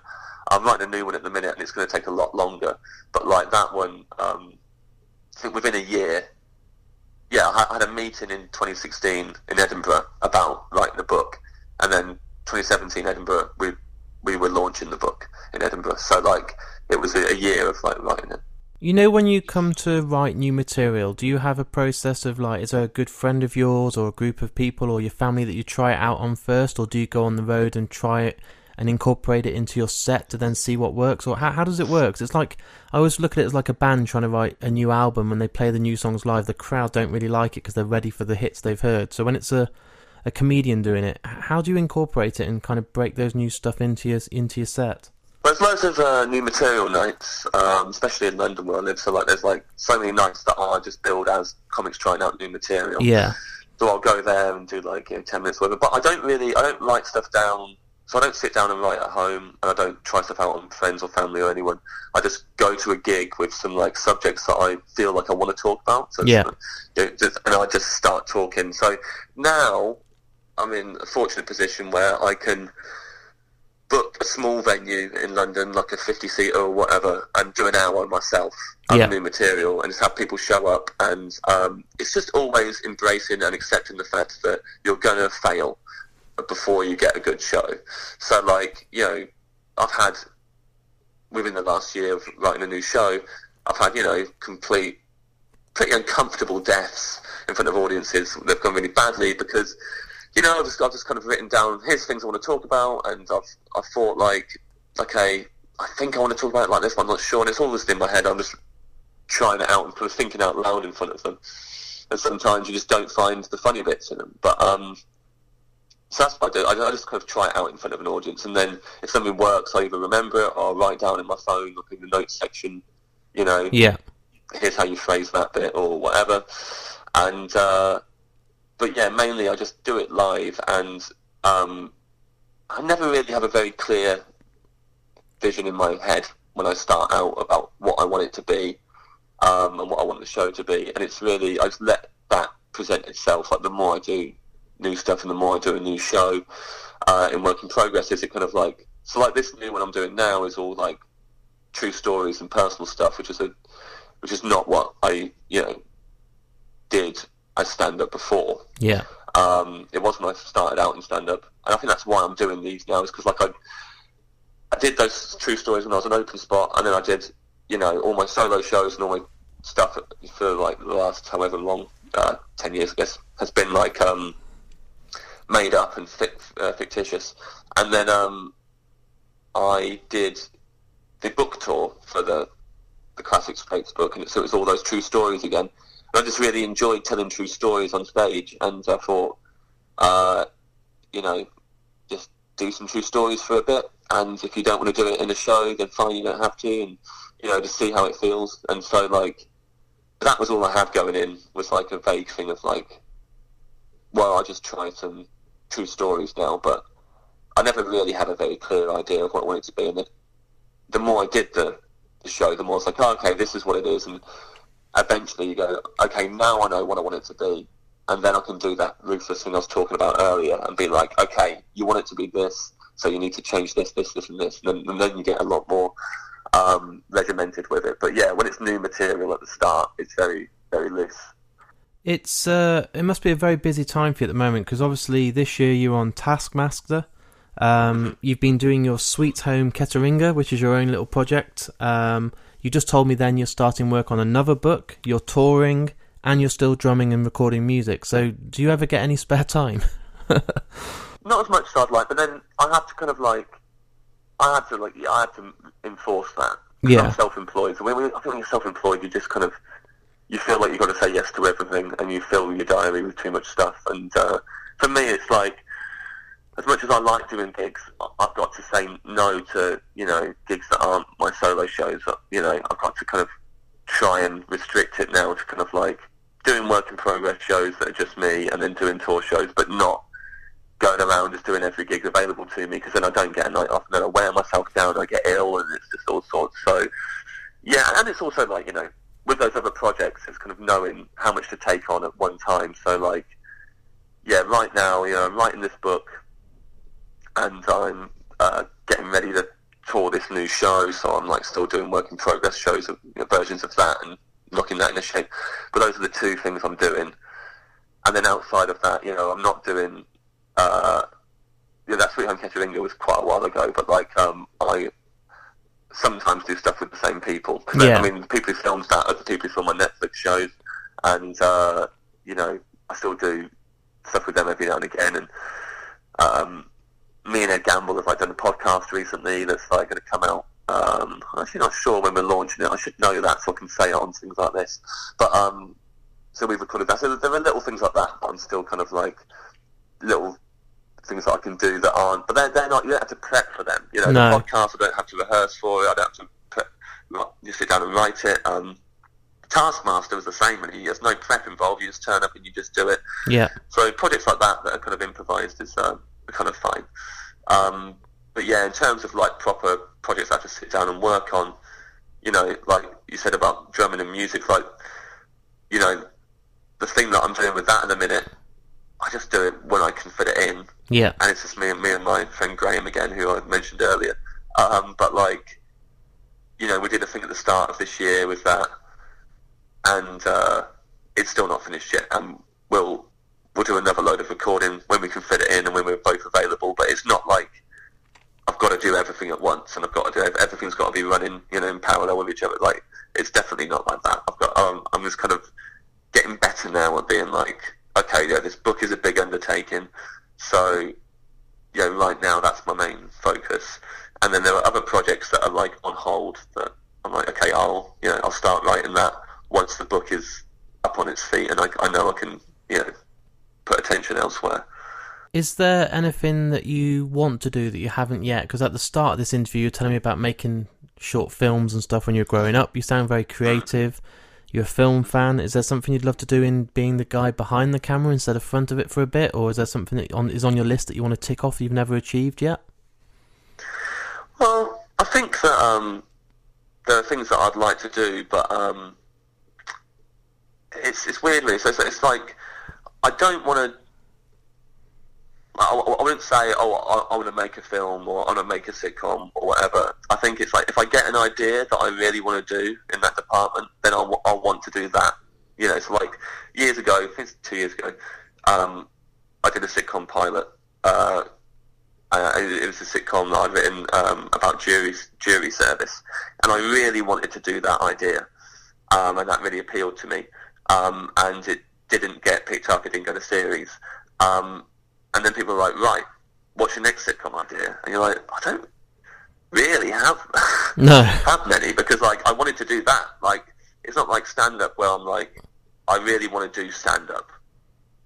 I'm writing a new one at the minute, and it's going to take a lot longer. But like that one, um, I think within a year, yeah, I had a meeting in 2016 in Edinburgh about writing the book, and then 2017 Edinburgh we we were launching the book in Edinburgh. So like it was a, a year of like writing it. You know, when you come to write new material, do you have a process of like, is there a good friend of yours or a group of people or your family that you try it out on first, or do you go on the road and try it and incorporate it into your set to then see what works, or how, how does it work? It's like I always look at it as like a band trying to write a new album. When they play the new songs live, the crowd don't really like it because they're ready for the hits they've heard. So when it's a a comedian doing it, how do you incorporate it and kind of break those new stuff into your into your set? There's loads of uh, new material nights, um, especially in London where I live. So like, there's like so many nights that are just billed as comics trying out new material. Yeah. So I'll go there and do like you know, ten minutes whatever. But I don't really, I don't write stuff down. So I don't sit down and write at home, and I don't try stuff out on friends or family or anyone. I just go to a gig with some like subjects that I feel like I want to talk about. So yeah. You know, just, and I just start talking. So now I'm in a fortunate position where I can book a small venue in London, like a 50 seater or whatever, and do an hour myself of Yeah. new material and just have people show up. And um, it's just always embracing and accepting the fact that you're going to fail before you get a good show. So, like, you know, I've had, within the last year of writing a new show, I've had, you know, complete, pretty uncomfortable deaths in front of audiences. They've gone really badly because you know, I've just, I've just kind of written down, here's things I want to talk about, and I've, I thought, like, okay, I think I want to talk about it like this, but I'm not sure, and it's all just in my head, I'm just trying it out and kind of thinking out loud in front of them, and sometimes you just don't find the funny bits in them, but, um, so that's what I do, I, I just kind of try it out in front of an audience, and then if something works, I either remember it, or write down in my phone, like in the notes section, you know, Yeah. here's how you phrase that bit, or whatever, and, uh, but yeah, mainly I just do it live, and um, I never really have a very clear vision in my head when I start out about what I want it to be um, and what I want the show to be, and it's really I just let that present itself. Like the more I do new stuff, and the more I do a new show uh, in work in progress, is it kind of like so like this new one I'm doing now is all like true stories and personal stuff, which is a which is not what I you know did as stand up before. Yeah. Um, it was when I started out in stand up, and I think that's why I'm doing these now. Is because like I, I did those true stories when I was an open spot, and then I did, you know, all my solo shows and all my stuff for like the last however long, uh, ten years, I guess, has been like um, made up and uh, fictitious. And then um, I did the book tour for the the classics book, and so it was all those true stories again. I just really enjoyed telling true stories on stage, and I thought, uh, you know, just do some true stories for a bit, and if you don't want to do it in a show, then fine, you don't have to, and you know, just see how it feels. And so, like, that was all I had going in was like a vague thing of like, well, I'll just try some true stories now, but I never really had a very clear idea of what I wanted to be. And the, the more I did the, the show, the more it's like, oh, okay, this is what it is. And eventually you go, okay, now I know what I want it to be. And then I can do that ruthless thing I was talking about earlier and be like, okay, you want it to be this, so you need to change this, this, this, and this. And then, and then you get a lot more um, regimented with it. But yeah, when it's new material at the start, it's very, very loose. It's uh, it must be a very busy time for you at the moment because obviously this year you're on Taskmaster. Um, you've been doing your Sweet Home Ketteringa, which is your own little project. Um, you just told me then you're starting work on another book. You're touring and you're still drumming and recording music. So, do you ever get any spare time? Not as much as I'd like, but then I have to kind of like, I had to like, I had to enforce that. Yeah. I'm self-employed. So when, when I think when you're self-employed, you just kind of you feel like you've got to say yes to everything, and you fill your diary with too much stuff. And uh, for me, it's like as much as I like doing gigs, I've got to say no to you know gigs that aren't my solo shows. Uh, you know, I've got to kind of try and restrict it now to kind of like doing work in progress shows that are just me, and then doing tour shows, but not going around just doing every gig available to me because then I don't get a night off, and then I wear myself down, I get ill, and it's just all sorts. So yeah, and it's also like you know with those other projects, it's kind of knowing how much to take on at one time. So like, yeah, right now, you know, I'm writing this book, and I'm uh, getting ready to tour this new show. So I'm like still doing work in progress shows, of, you know, versions of that, and knocking that into shape. But those are the two things I'm doing. And then outside of that, you know, I'm not doing. Uh, yeah, that Sweet Home Ketteringa was quite a while ago, but like um, I sometimes do stuff with the same people. Yeah. I mean, the people who filmed that are the people who film my Netflix shows, and uh, you know, I still do stuff with them every now and again. And um, me and Ed Gamble have like done a podcast recently that's like going to come out. Um, I'm actually not sure when we're launching it. I should know that so I can say it on things like this. But um, so we've recorded that. So there are little things like that. I'm still kind of like little things that I can do that aren't, but they're, they're not, you don't have to prep for them. You know, No. the podcast, I don't have to rehearse for it, I don't have to prep, like, you sit down and write it. Um, Taskmaster was the same, and there's no prep involved, you just turn up and you just do it. yeah. So projects like that that are kind of improvised is um, kind of fine. Um, but yeah, in terms of like proper projects I have to sit down and work on, you know, like you said about drumming and music, like, you know, the thing that I'm doing with that in a minute, I just do it when I can fit it in Yeah. and it's just me and me and my friend Graham again, who I mentioned earlier. Um, but like, you know, we did a thing at the start of this year with that, and uh, it's still not finished yet. And we'll we'll do another load of recording when we can fit it in and when we're both available. But it's not like I've got to do everything at once, and I've got to do everything's got to be running, you know, in parallel with each other. Like, it's definitely not like that. I've got um, I'm just kind of getting better now at being like, okay, yeah, this book is a big undertaking, so you know, right now that's my main focus. And then there are other projects that are like on hold that I'm like, okay, I'll you know I'll start writing that once the book is up on its feet, and I, I know I can you know put attention elsewhere. Is there anything that you want to do that you haven't yet? Because at the start of this interview, you're telling me about making short films and stuff when you're growing up. You sound very creative. You're a film fan. Is there something you'd love to do in being the guy behind the camera instead of front of it for a bit, or is there something that on, is on your list that you want to tick off that you've never achieved yet? Well, I think that um, there are things that I'd like to do, but um, it's it's weird, really. So it's, it's like I don't want to. I, I wouldn't say, oh, I, I want to make a film or I want to make a sitcom or whatever. I think it's like if I get an idea that I really want to do in that department, then I'll, I'll want to do that. You know, so like years ago, I it's two years ago, um, I did a sitcom pilot. Uh, uh, it it was a sitcom that I'd written um, about jury jury service, and I really wanted to do that idea, um, and that really appealed to me. Um, and it didn't get picked up; it didn't go to series. Um, and then people were like, "Right, what's your next sitcom idea?" And you're like, "I don't, really have No. have many because like I wanted to do that. Like it's not like stand up where I'm like I really want to do stand up.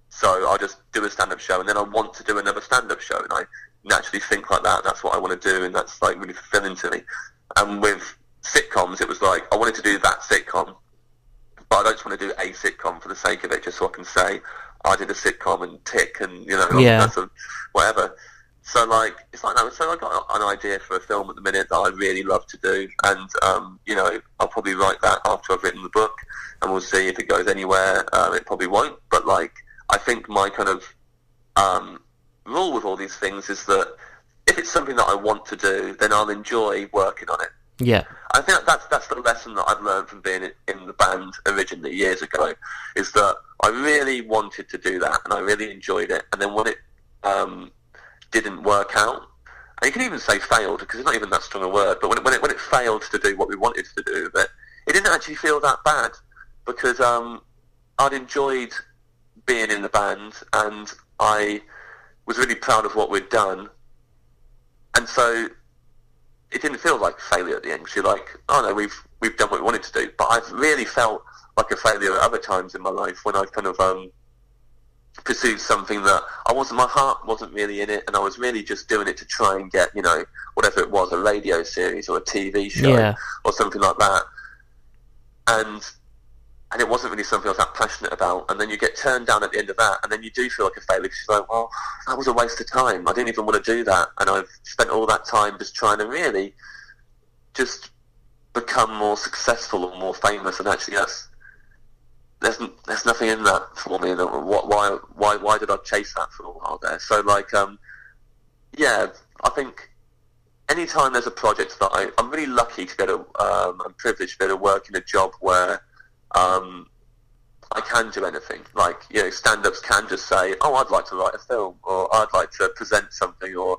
So I just do a stand up show and then I want to do another stand up show and I naturally think like that. That's what I want to do and that's like really fulfilling to me. And with sitcoms it was like I wanted to do that sitcom but I don't just want to do a sitcom for the sake of it just so I can say I did a sitcom and tick and you know Yeah. that's a, whatever. So like it's like that. So I got an idea for a film at the minute that I really love to do, and um, you know I'll probably write that after I've written the book, and we'll see if it goes anywhere. Um, it probably won't, but like I think my kind of um, rule with all these things is that if it's something that I want to do, then I'll enjoy working on it. Yeah. I think that's that's the lesson that I've learned from being in, the band originally years ago, is that I really wanted to do that and I really enjoyed it, and then when it um, didn't work out, and you can even say failed because it's not even that strong a word, but when it, when it when it failed to do what we wanted to do, but it didn't actually feel that bad because um, I'd enjoyed being in the band and I was really proud of what we'd done, and so it didn't feel like failure at the end. you're like, oh no, we've we've done what we wanted to do. But I've really felt like a failure at other times in my life when I've kind of um, pursued something that I wasn't. My heart wasn't really in it, and I was really just doing it to try and get you know whatever it was, a radio series or a TV show Yeah. or something like that. And and it wasn't really something I was that passionate about. And then you get turned down at the end of that, and then you do feel like a failure. 'cause you're like, well, that was a waste of time. I didn't even want to do that, and I've spent all that time just trying to really just become more successful or more famous. And actually, that's there's there's nothing in that for me. What, why why why did I chase that for a while there? So like um yeah, I think anytime there's a project that I I'm really lucky to be able to um, I'm privileged to be able to work in a job where um I can do anything. Like, you know, stand-ups can just say, oh, I'd like to write a film, or I'd like to present something, or,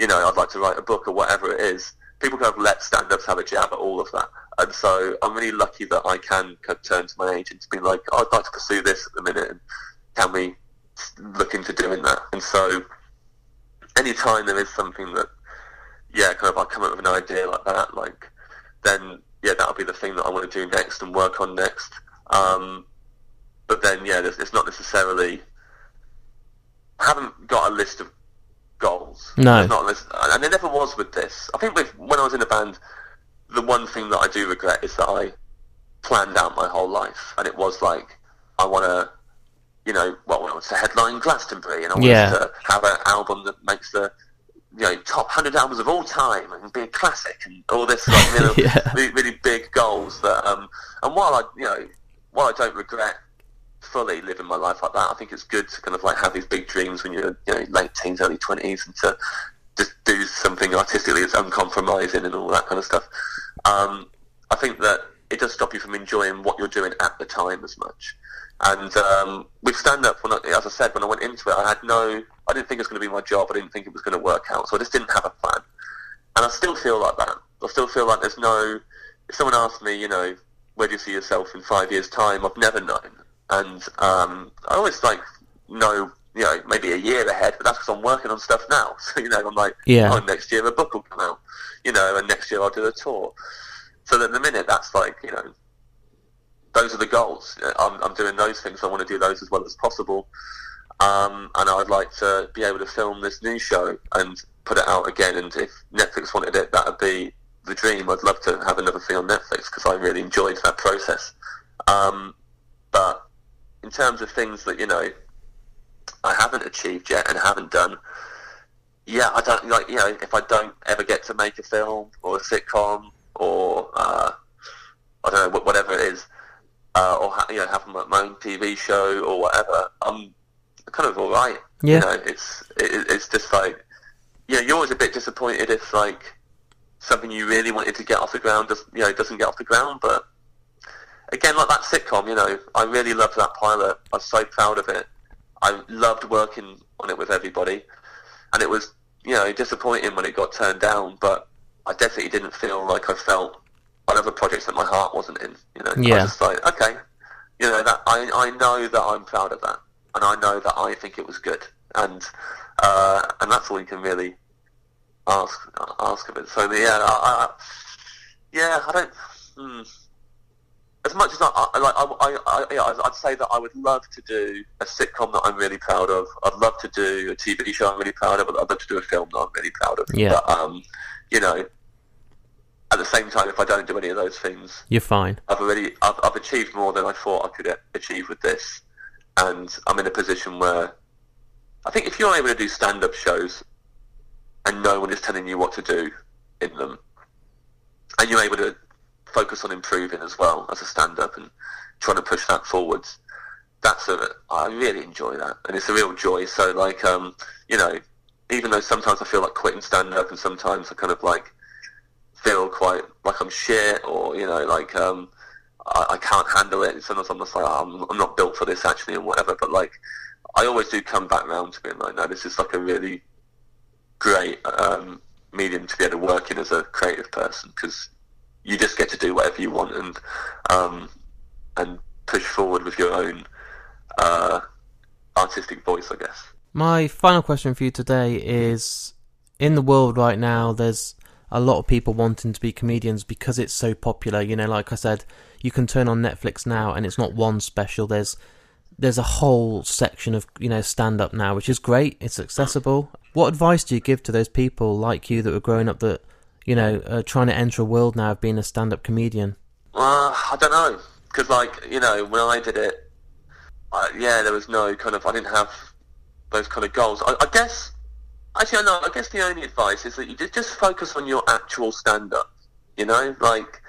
you know, I'd like to write a book, or whatever it is. People kind of let stand-ups have a jab at all of that. And so I'm really lucky that I can kind of turn to my agent to be like, oh, I'd like to pursue this at the minute, and can we look into doing that? And so anytime there is something that, yeah, kind of I come up with an idea like that, like, then, yeah, that'll be the thing that I want to do next and work on next. Um, but then yeah, it's not necessarily. I haven't got a list of goals. No. Not a list, and there never was with this. I think with when I was in a band, the one thing that I do regret is that I planned out my whole life, and it was like I want to, you know, well, I want to headline Glastonbury, and I wanted Yeah. to have an album that makes the you know top hundred albums of all time and be a classic and all this like you know, Yeah. really, really big goals that um and while I you know while I don't regret fully living my life like that, I think it's good to kind of like have these big dreams when you're you know late teens, early twenties, and to just do something artistically that's uncompromising and all that kind of stuff. Um, I think that it does stop you from enjoying what you're doing at the time as much. And um, with stand up, when as I said, when I went into it, I had no, I didn't think it was going to be my job. I didn't think it was going to work out. So I just didn't have a plan. And I still feel like that. I still feel like there's no. If someone asked me, you know, where do you see yourself in five years' time? I've never known. And um, I always like know, you know, maybe a year ahead, but that's because I'm working on stuff now. So you know, I'm like, Yeah. oh, next year a book will come out, you know, and next year I'll do a tour. So at the minute, that's like, you know, those are the goals. I'm, I'm doing those things. I want to do those as well as possible. Um, and I'd like to be able to film this new show and put it out again. And if Netflix wanted it, that would be the dream. I'd love to have another thing on Netflix because I really enjoyed that process. Um, but in terms of things that you know I haven't achieved yet and haven't done, yeah, I don't like you know if I don't ever get to make a film or a sitcom or uh, I don't know whatever it is, uh, or ha- you know have my, my own TV show or whatever, I'm kind of all right. Yeah. You know, it's it, it's just like yeah, you're always a bit disappointed if like something you really wanted to get off the ground does you know doesn't get off the ground, but again, like that sitcom, you know, I really loved that pilot. I was so proud of it. I loved working on it with everybody, and it was, you know, disappointing when it got turned down. But I definitely didn't feel like I felt on other projects that my heart wasn't in. You know, I Yeah. was just like, okay, you know, that I I know that I'm proud of that, and I know that I think it was good, and uh, and that's all you can really ask ask of it. So yeah, I, I, yeah, I don't. Hmm. As much as I, I like, I, I, I, yeah, I'd say that I would love to do a sitcom that I'm really proud of. I'd love to do a TV show I'm really proud of. I'd love to do a film that I'm really proud of. Yeah. But um, you know, at the same time, if I don't do any of those things, You're fine. I've already I've, I've achieved more than I thought I could achieve with this, and I'm in a position where I think if you're able to do stand-up shows and no one is telling you what to do in them, and you're able to focus on improving as well as a stand-up and trying to push that forwards, that's a I really enjoy that, and it's a real joy. So like um, you know, even though sometimes I feel like quitting stand-up, and sometimes I kind of like feel quite like I'm shit or you know like um I, I can't handle it. And Sometimes I'm just like oh, I'm, I'm not built for this actually and whatever. But like I always do come back round to being like no, this is like a really great um, medium to be able to work in as a creative person because you just get to do whatever you want and um, and push forward with your own uh, artistic voice, I guess. My final question for you today is in the world right now, there's a lot of people wanting to be comedians because it's so popular. You know, like I said, you can turn on Netflix now and it's not one special. There's there's a whole section of you know stand up now, which is great. It's accessible. What advice do you give to those people like you that were growing up that you know are trying to enter a world now of being a stand up comedian? Uh, I don't know because like you know when I did it, I, yeah, there was no kind of I didn't have those kind of goals. I, I guess actually no, I guess the only advice is that you just just focus on your actual stand up. You know, like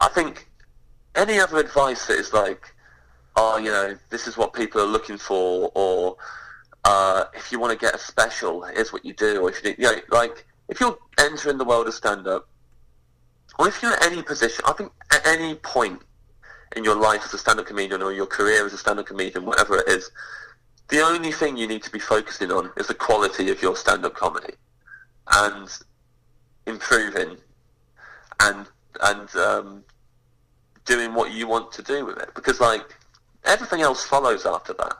I think any other advice that is like, oh, you know, this is what people are looking for, or uh, if you want to get a special, here's what you do, or if you, you know, like if you're entering the world of stand up, or if you're in any position, I think at any point in your life as a stand-up comedian or your career as a stand-up comedian, whatever it is, the only thing you need to be focusing on is the quality of your stand-up comedy and improving and and um, doing what you want to do with it. Because like everything else follows after that,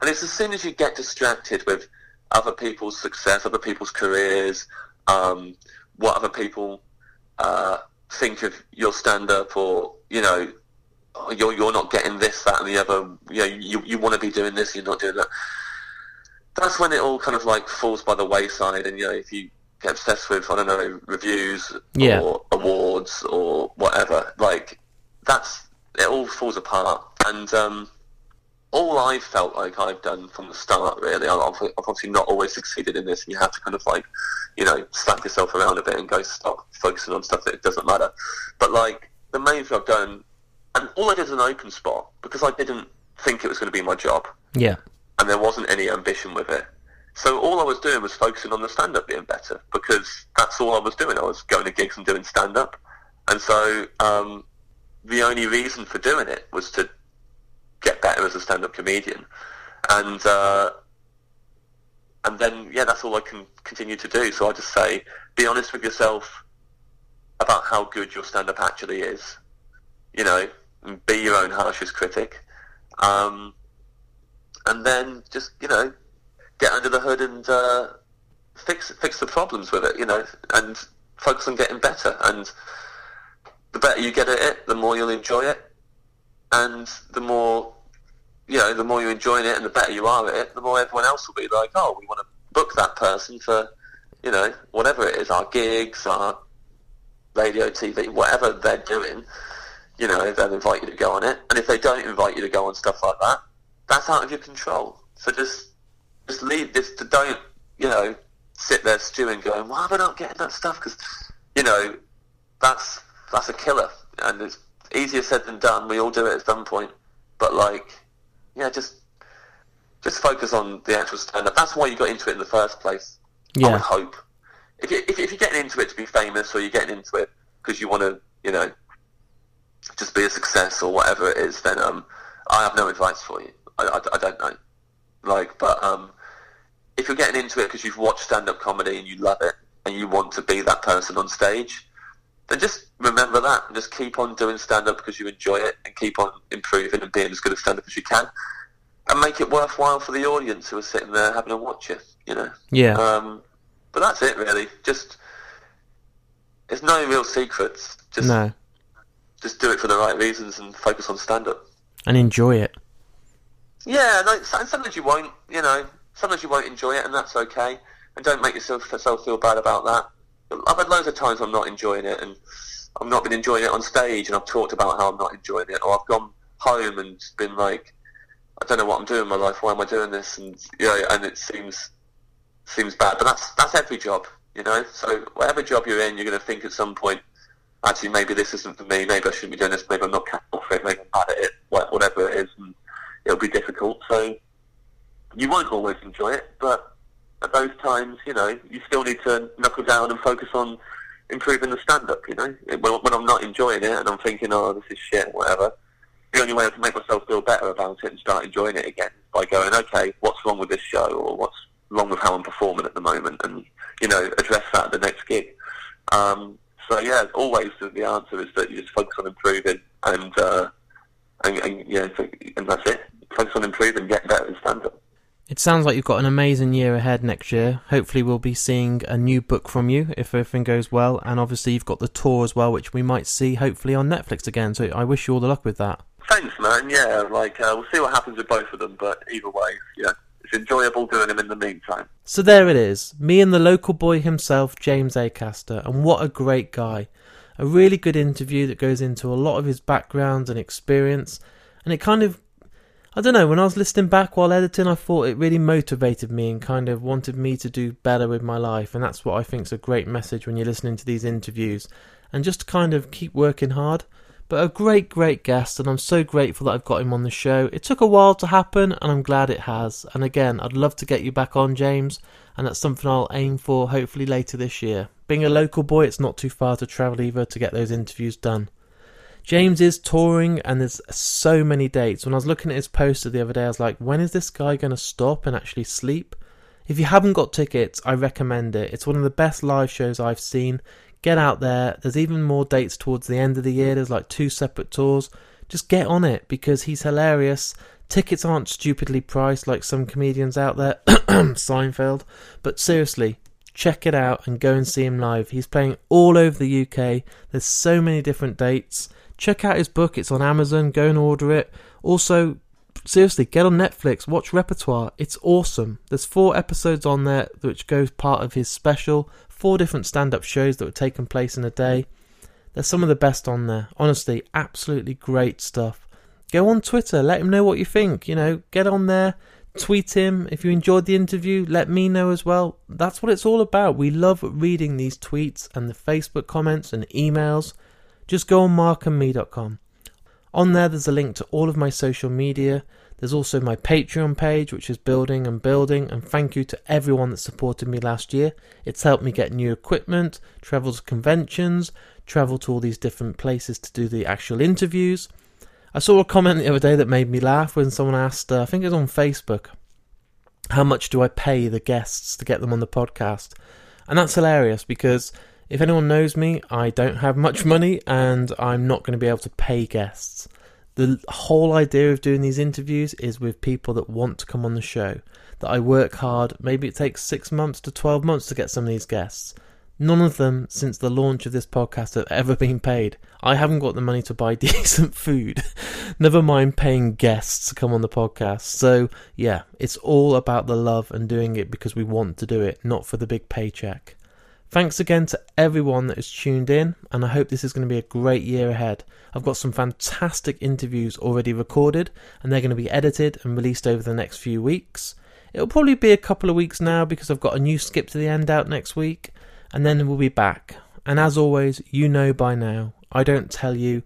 and it's as soon as you get distracted with other people's success, other people's careers, um, what other people uh, think of your stand-up, or you know, oh, you're you're not getting this, that, and the other. You know, you you want to be doing this, you're not doing that. That's when it all kind of like falls by the wayside, and you know, if you get obsessed with I don't know reviews Yeah. or awards or whatever, like that's it all falls apart. And um, all I've felt like I've done from the start, really, I've, I've obviously not always succeeded in this, and you have to kind of like, you know, slap yourself around a bit and go stop focusing on stuff that doesn't matter. But like the main thing I've done, and all I did was an open spot because I didn't think it was going to be my job Yeah, and there wasn't any ambition with it. So all I was doing was focusing on the stand-up being better because that's all I was doing. I was going to gigs and doing stand-up, and so um, the only reason for doing it was to get better as a stand-up comedian, and uh, and then yeah, that's all I can continue to do. So I just say, be honest with yourself about how good your stand-up actually is. You know, be your own harshest critic. Um, and then just you know get under the hood and uh, fix fix the problems with it, you know, and focus on getting better. And the better you get at it, the more you'll enjoy it, and the more you know, the more you're enjoying it, and the better you are at it, the more everyone else will be like, oh, we want to book that person for you know whatever it is, our gigs, our radio, TV, whatever they're doing. You know, they'll invite you to go on it, and if they don't invite you to go on stuff like that, that's out of your control. So just just leave this. To don't you know sit there stewing, going, why am I not getting that stuff? Because you know that's that's a killer, and it's easier said than done. We all do it at some point, but like, yeah, just just focus on the actual stand up. That's why you got into it in the first place. I yeah, would hope. If, you, if, if you're getting into it to be famous, or you're getting into it because you want to, you know, just be a success or whatever it is, then um, I have no advice for you. I, I, I don't know. Like, but um, if you're getting into it because you've watched stand-up comedy and you love it and you want to be that person on stage, then just remember that and just keep on doing stand-up because you enjoy it and keep on improving and being as good at stand-up as you can and make it worthwhile for the audience who are sitting there having to watch you, you know. yeah. Um, but that's it really. Just there's no real secrets. Just No. Just do it for the right reasons and focus on stand up. And enjoy it. Yeah, and sometimes you won't. You know, sometimes you won't enjoy it, and that's okay. And don't make yourself, yourself feel bad about that. I've had loads of times I'm not enjoying it, and I've not been enjoying it on stage, and I've talked about how I'm not enjoying it, or I've gone home and been like, I don't know what I'm doing in my life. Why am I doing this? And yeah, and it seems seems bad, but that's that's every job, you know. So whatever job you're in, you're going to think at some point, actually, maybe this isn't for me. Maybe I shouldn't be doing this. Maybe I'm not capable for it. Maybe I'm bad at it. Whatever it is, and it'll be difficult. So you won't always enjoy it, but at those times, you know, you still need to knuckle down and focus on improving the stand-up. You know, when, when I'm not enjoying it and I'm thinking, oh, this is shit, whatever. The only way I can make myself feel better about it and start enjoying it again is by going, okay, what's wrong with this show, or what's wrong with how I'm performing at the moment, and you know, address that at the next gig. Um, so yeah, always the answer is that you just focus on improving, and uh, and, and yeah, so, and that's it. Focus on improving, get better in stand-up. It sounds like you've got an amazing year ahead next year. Hopefully, we'll be seeing a new book from you if everything goes well. And obviously, you've got the tour as well, which we might see hopefully on Netflix again. So I wish you all the luck with that. Thanks, man. Yeah, like uh, we'll see what happens with both of them, but either way, yeah, enjoyable doing them in the meantime. So there it is. Me and the local boy himself, James Acaster. And what a great guy. A really good interview that goes into a lot of his background and experience. And it kind of, I don't know, when I was listening back while editing, I thought it really motivated me and kind of wanted me to do better with my life. And that's what I think is a great message when you're listening to these interviews. And just kind of keep working hard. But a great, great guest, and I'm so grateful that I've got him on the show. It took a while to happen, and I'm glad it has. And again, I'd love to get you back on, James, and that's something I'll aim for hopefully later this year. Being a local boy, it's not too far to travel either to get those interviews done. James is touring, and there's so many dates. When I was looking at his poster the other day, I was like, when is this guy going to stop and actually sleep? If you haven't got tickets, I recommend it. It's one of the best live shows I've seen. Get out there. There's even more dates towards the end of the year. There's like two separate tours. Just get on it because he's hilarious. Tickets aren't stupidly priced like some comedians out there, Seinfeld. But seriously, check it out and go and see him live. He's playing all over the UK. There's so many different dates. Check out his book. It's on Amazon. Go and order it. Also, seriously, get on Netflix. Watch Repertoire. It's awesome. There's four episodes on there which goes part of his special. Four different stand-up shows that were taken place in a day. There's some of the best on there. Honestly, absolutely great stuff. Go on Twitter. Let him know what you think. You know, get on there. Tweet him. If you enjoyed the interview, let me know as well. That's what it's all about. We love reading these tweets and the Facebook comments and emails. Just go on markandme.com. On there, there's a link to all of my social media. There's also my Patreon page, which is building and building. And thank you to everyone that supported me last year. It's helped me get new equipment, travel to conventions, travel to all these different places to do the actual interviews. I saw a comment the other day that made me laugh when someone asked, uh, I think it was on Facebook, how much do I pay the guests to get them on the podcast? And that's hilarious because if anyone knows me, I don't have much money and I'm not going to be able to pay guests. The whole idea of doing these interviews is with people that want to come on the show, that I work hard. Maybe it takes six months to 12 months to get some of these guests. None of them, since the launch of this podcast, have ever been paid. I haven't got the money to buy decent food. Never mind paying guests to come on the podcast. So, yeah, it's all about the love and doing it because we want to do it, not for the big paycheck. Thanks again to everyone that has tuned in, and I hope this is going to be a great year ahead. I've got some fantastic interviews already recorded, and they're going to be edited and released over the next few weeks. It'll probably be a couple of weeks now because I've got a new skip to the end out next week, and then we'll be back. And as always, you know by now, I don't tell you,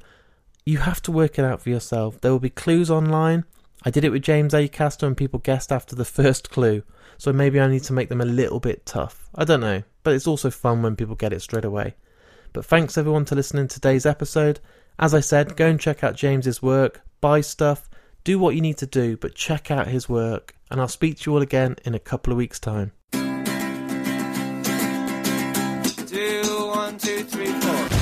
you have to work it out for yourself. There will be clues online. I did it with James Acaster, and people guessed after the first clue. So maybe I need to make them a little bit tough. I don't know, but it's also fun when people get it straight away. But thanks everyone to listening to today's episode. As I said, go and check out James's work, buy stuff, do what you need to do, but check out his work. And I'll speak to you all again in a couple of weeks' time. Two, one, two, three, four.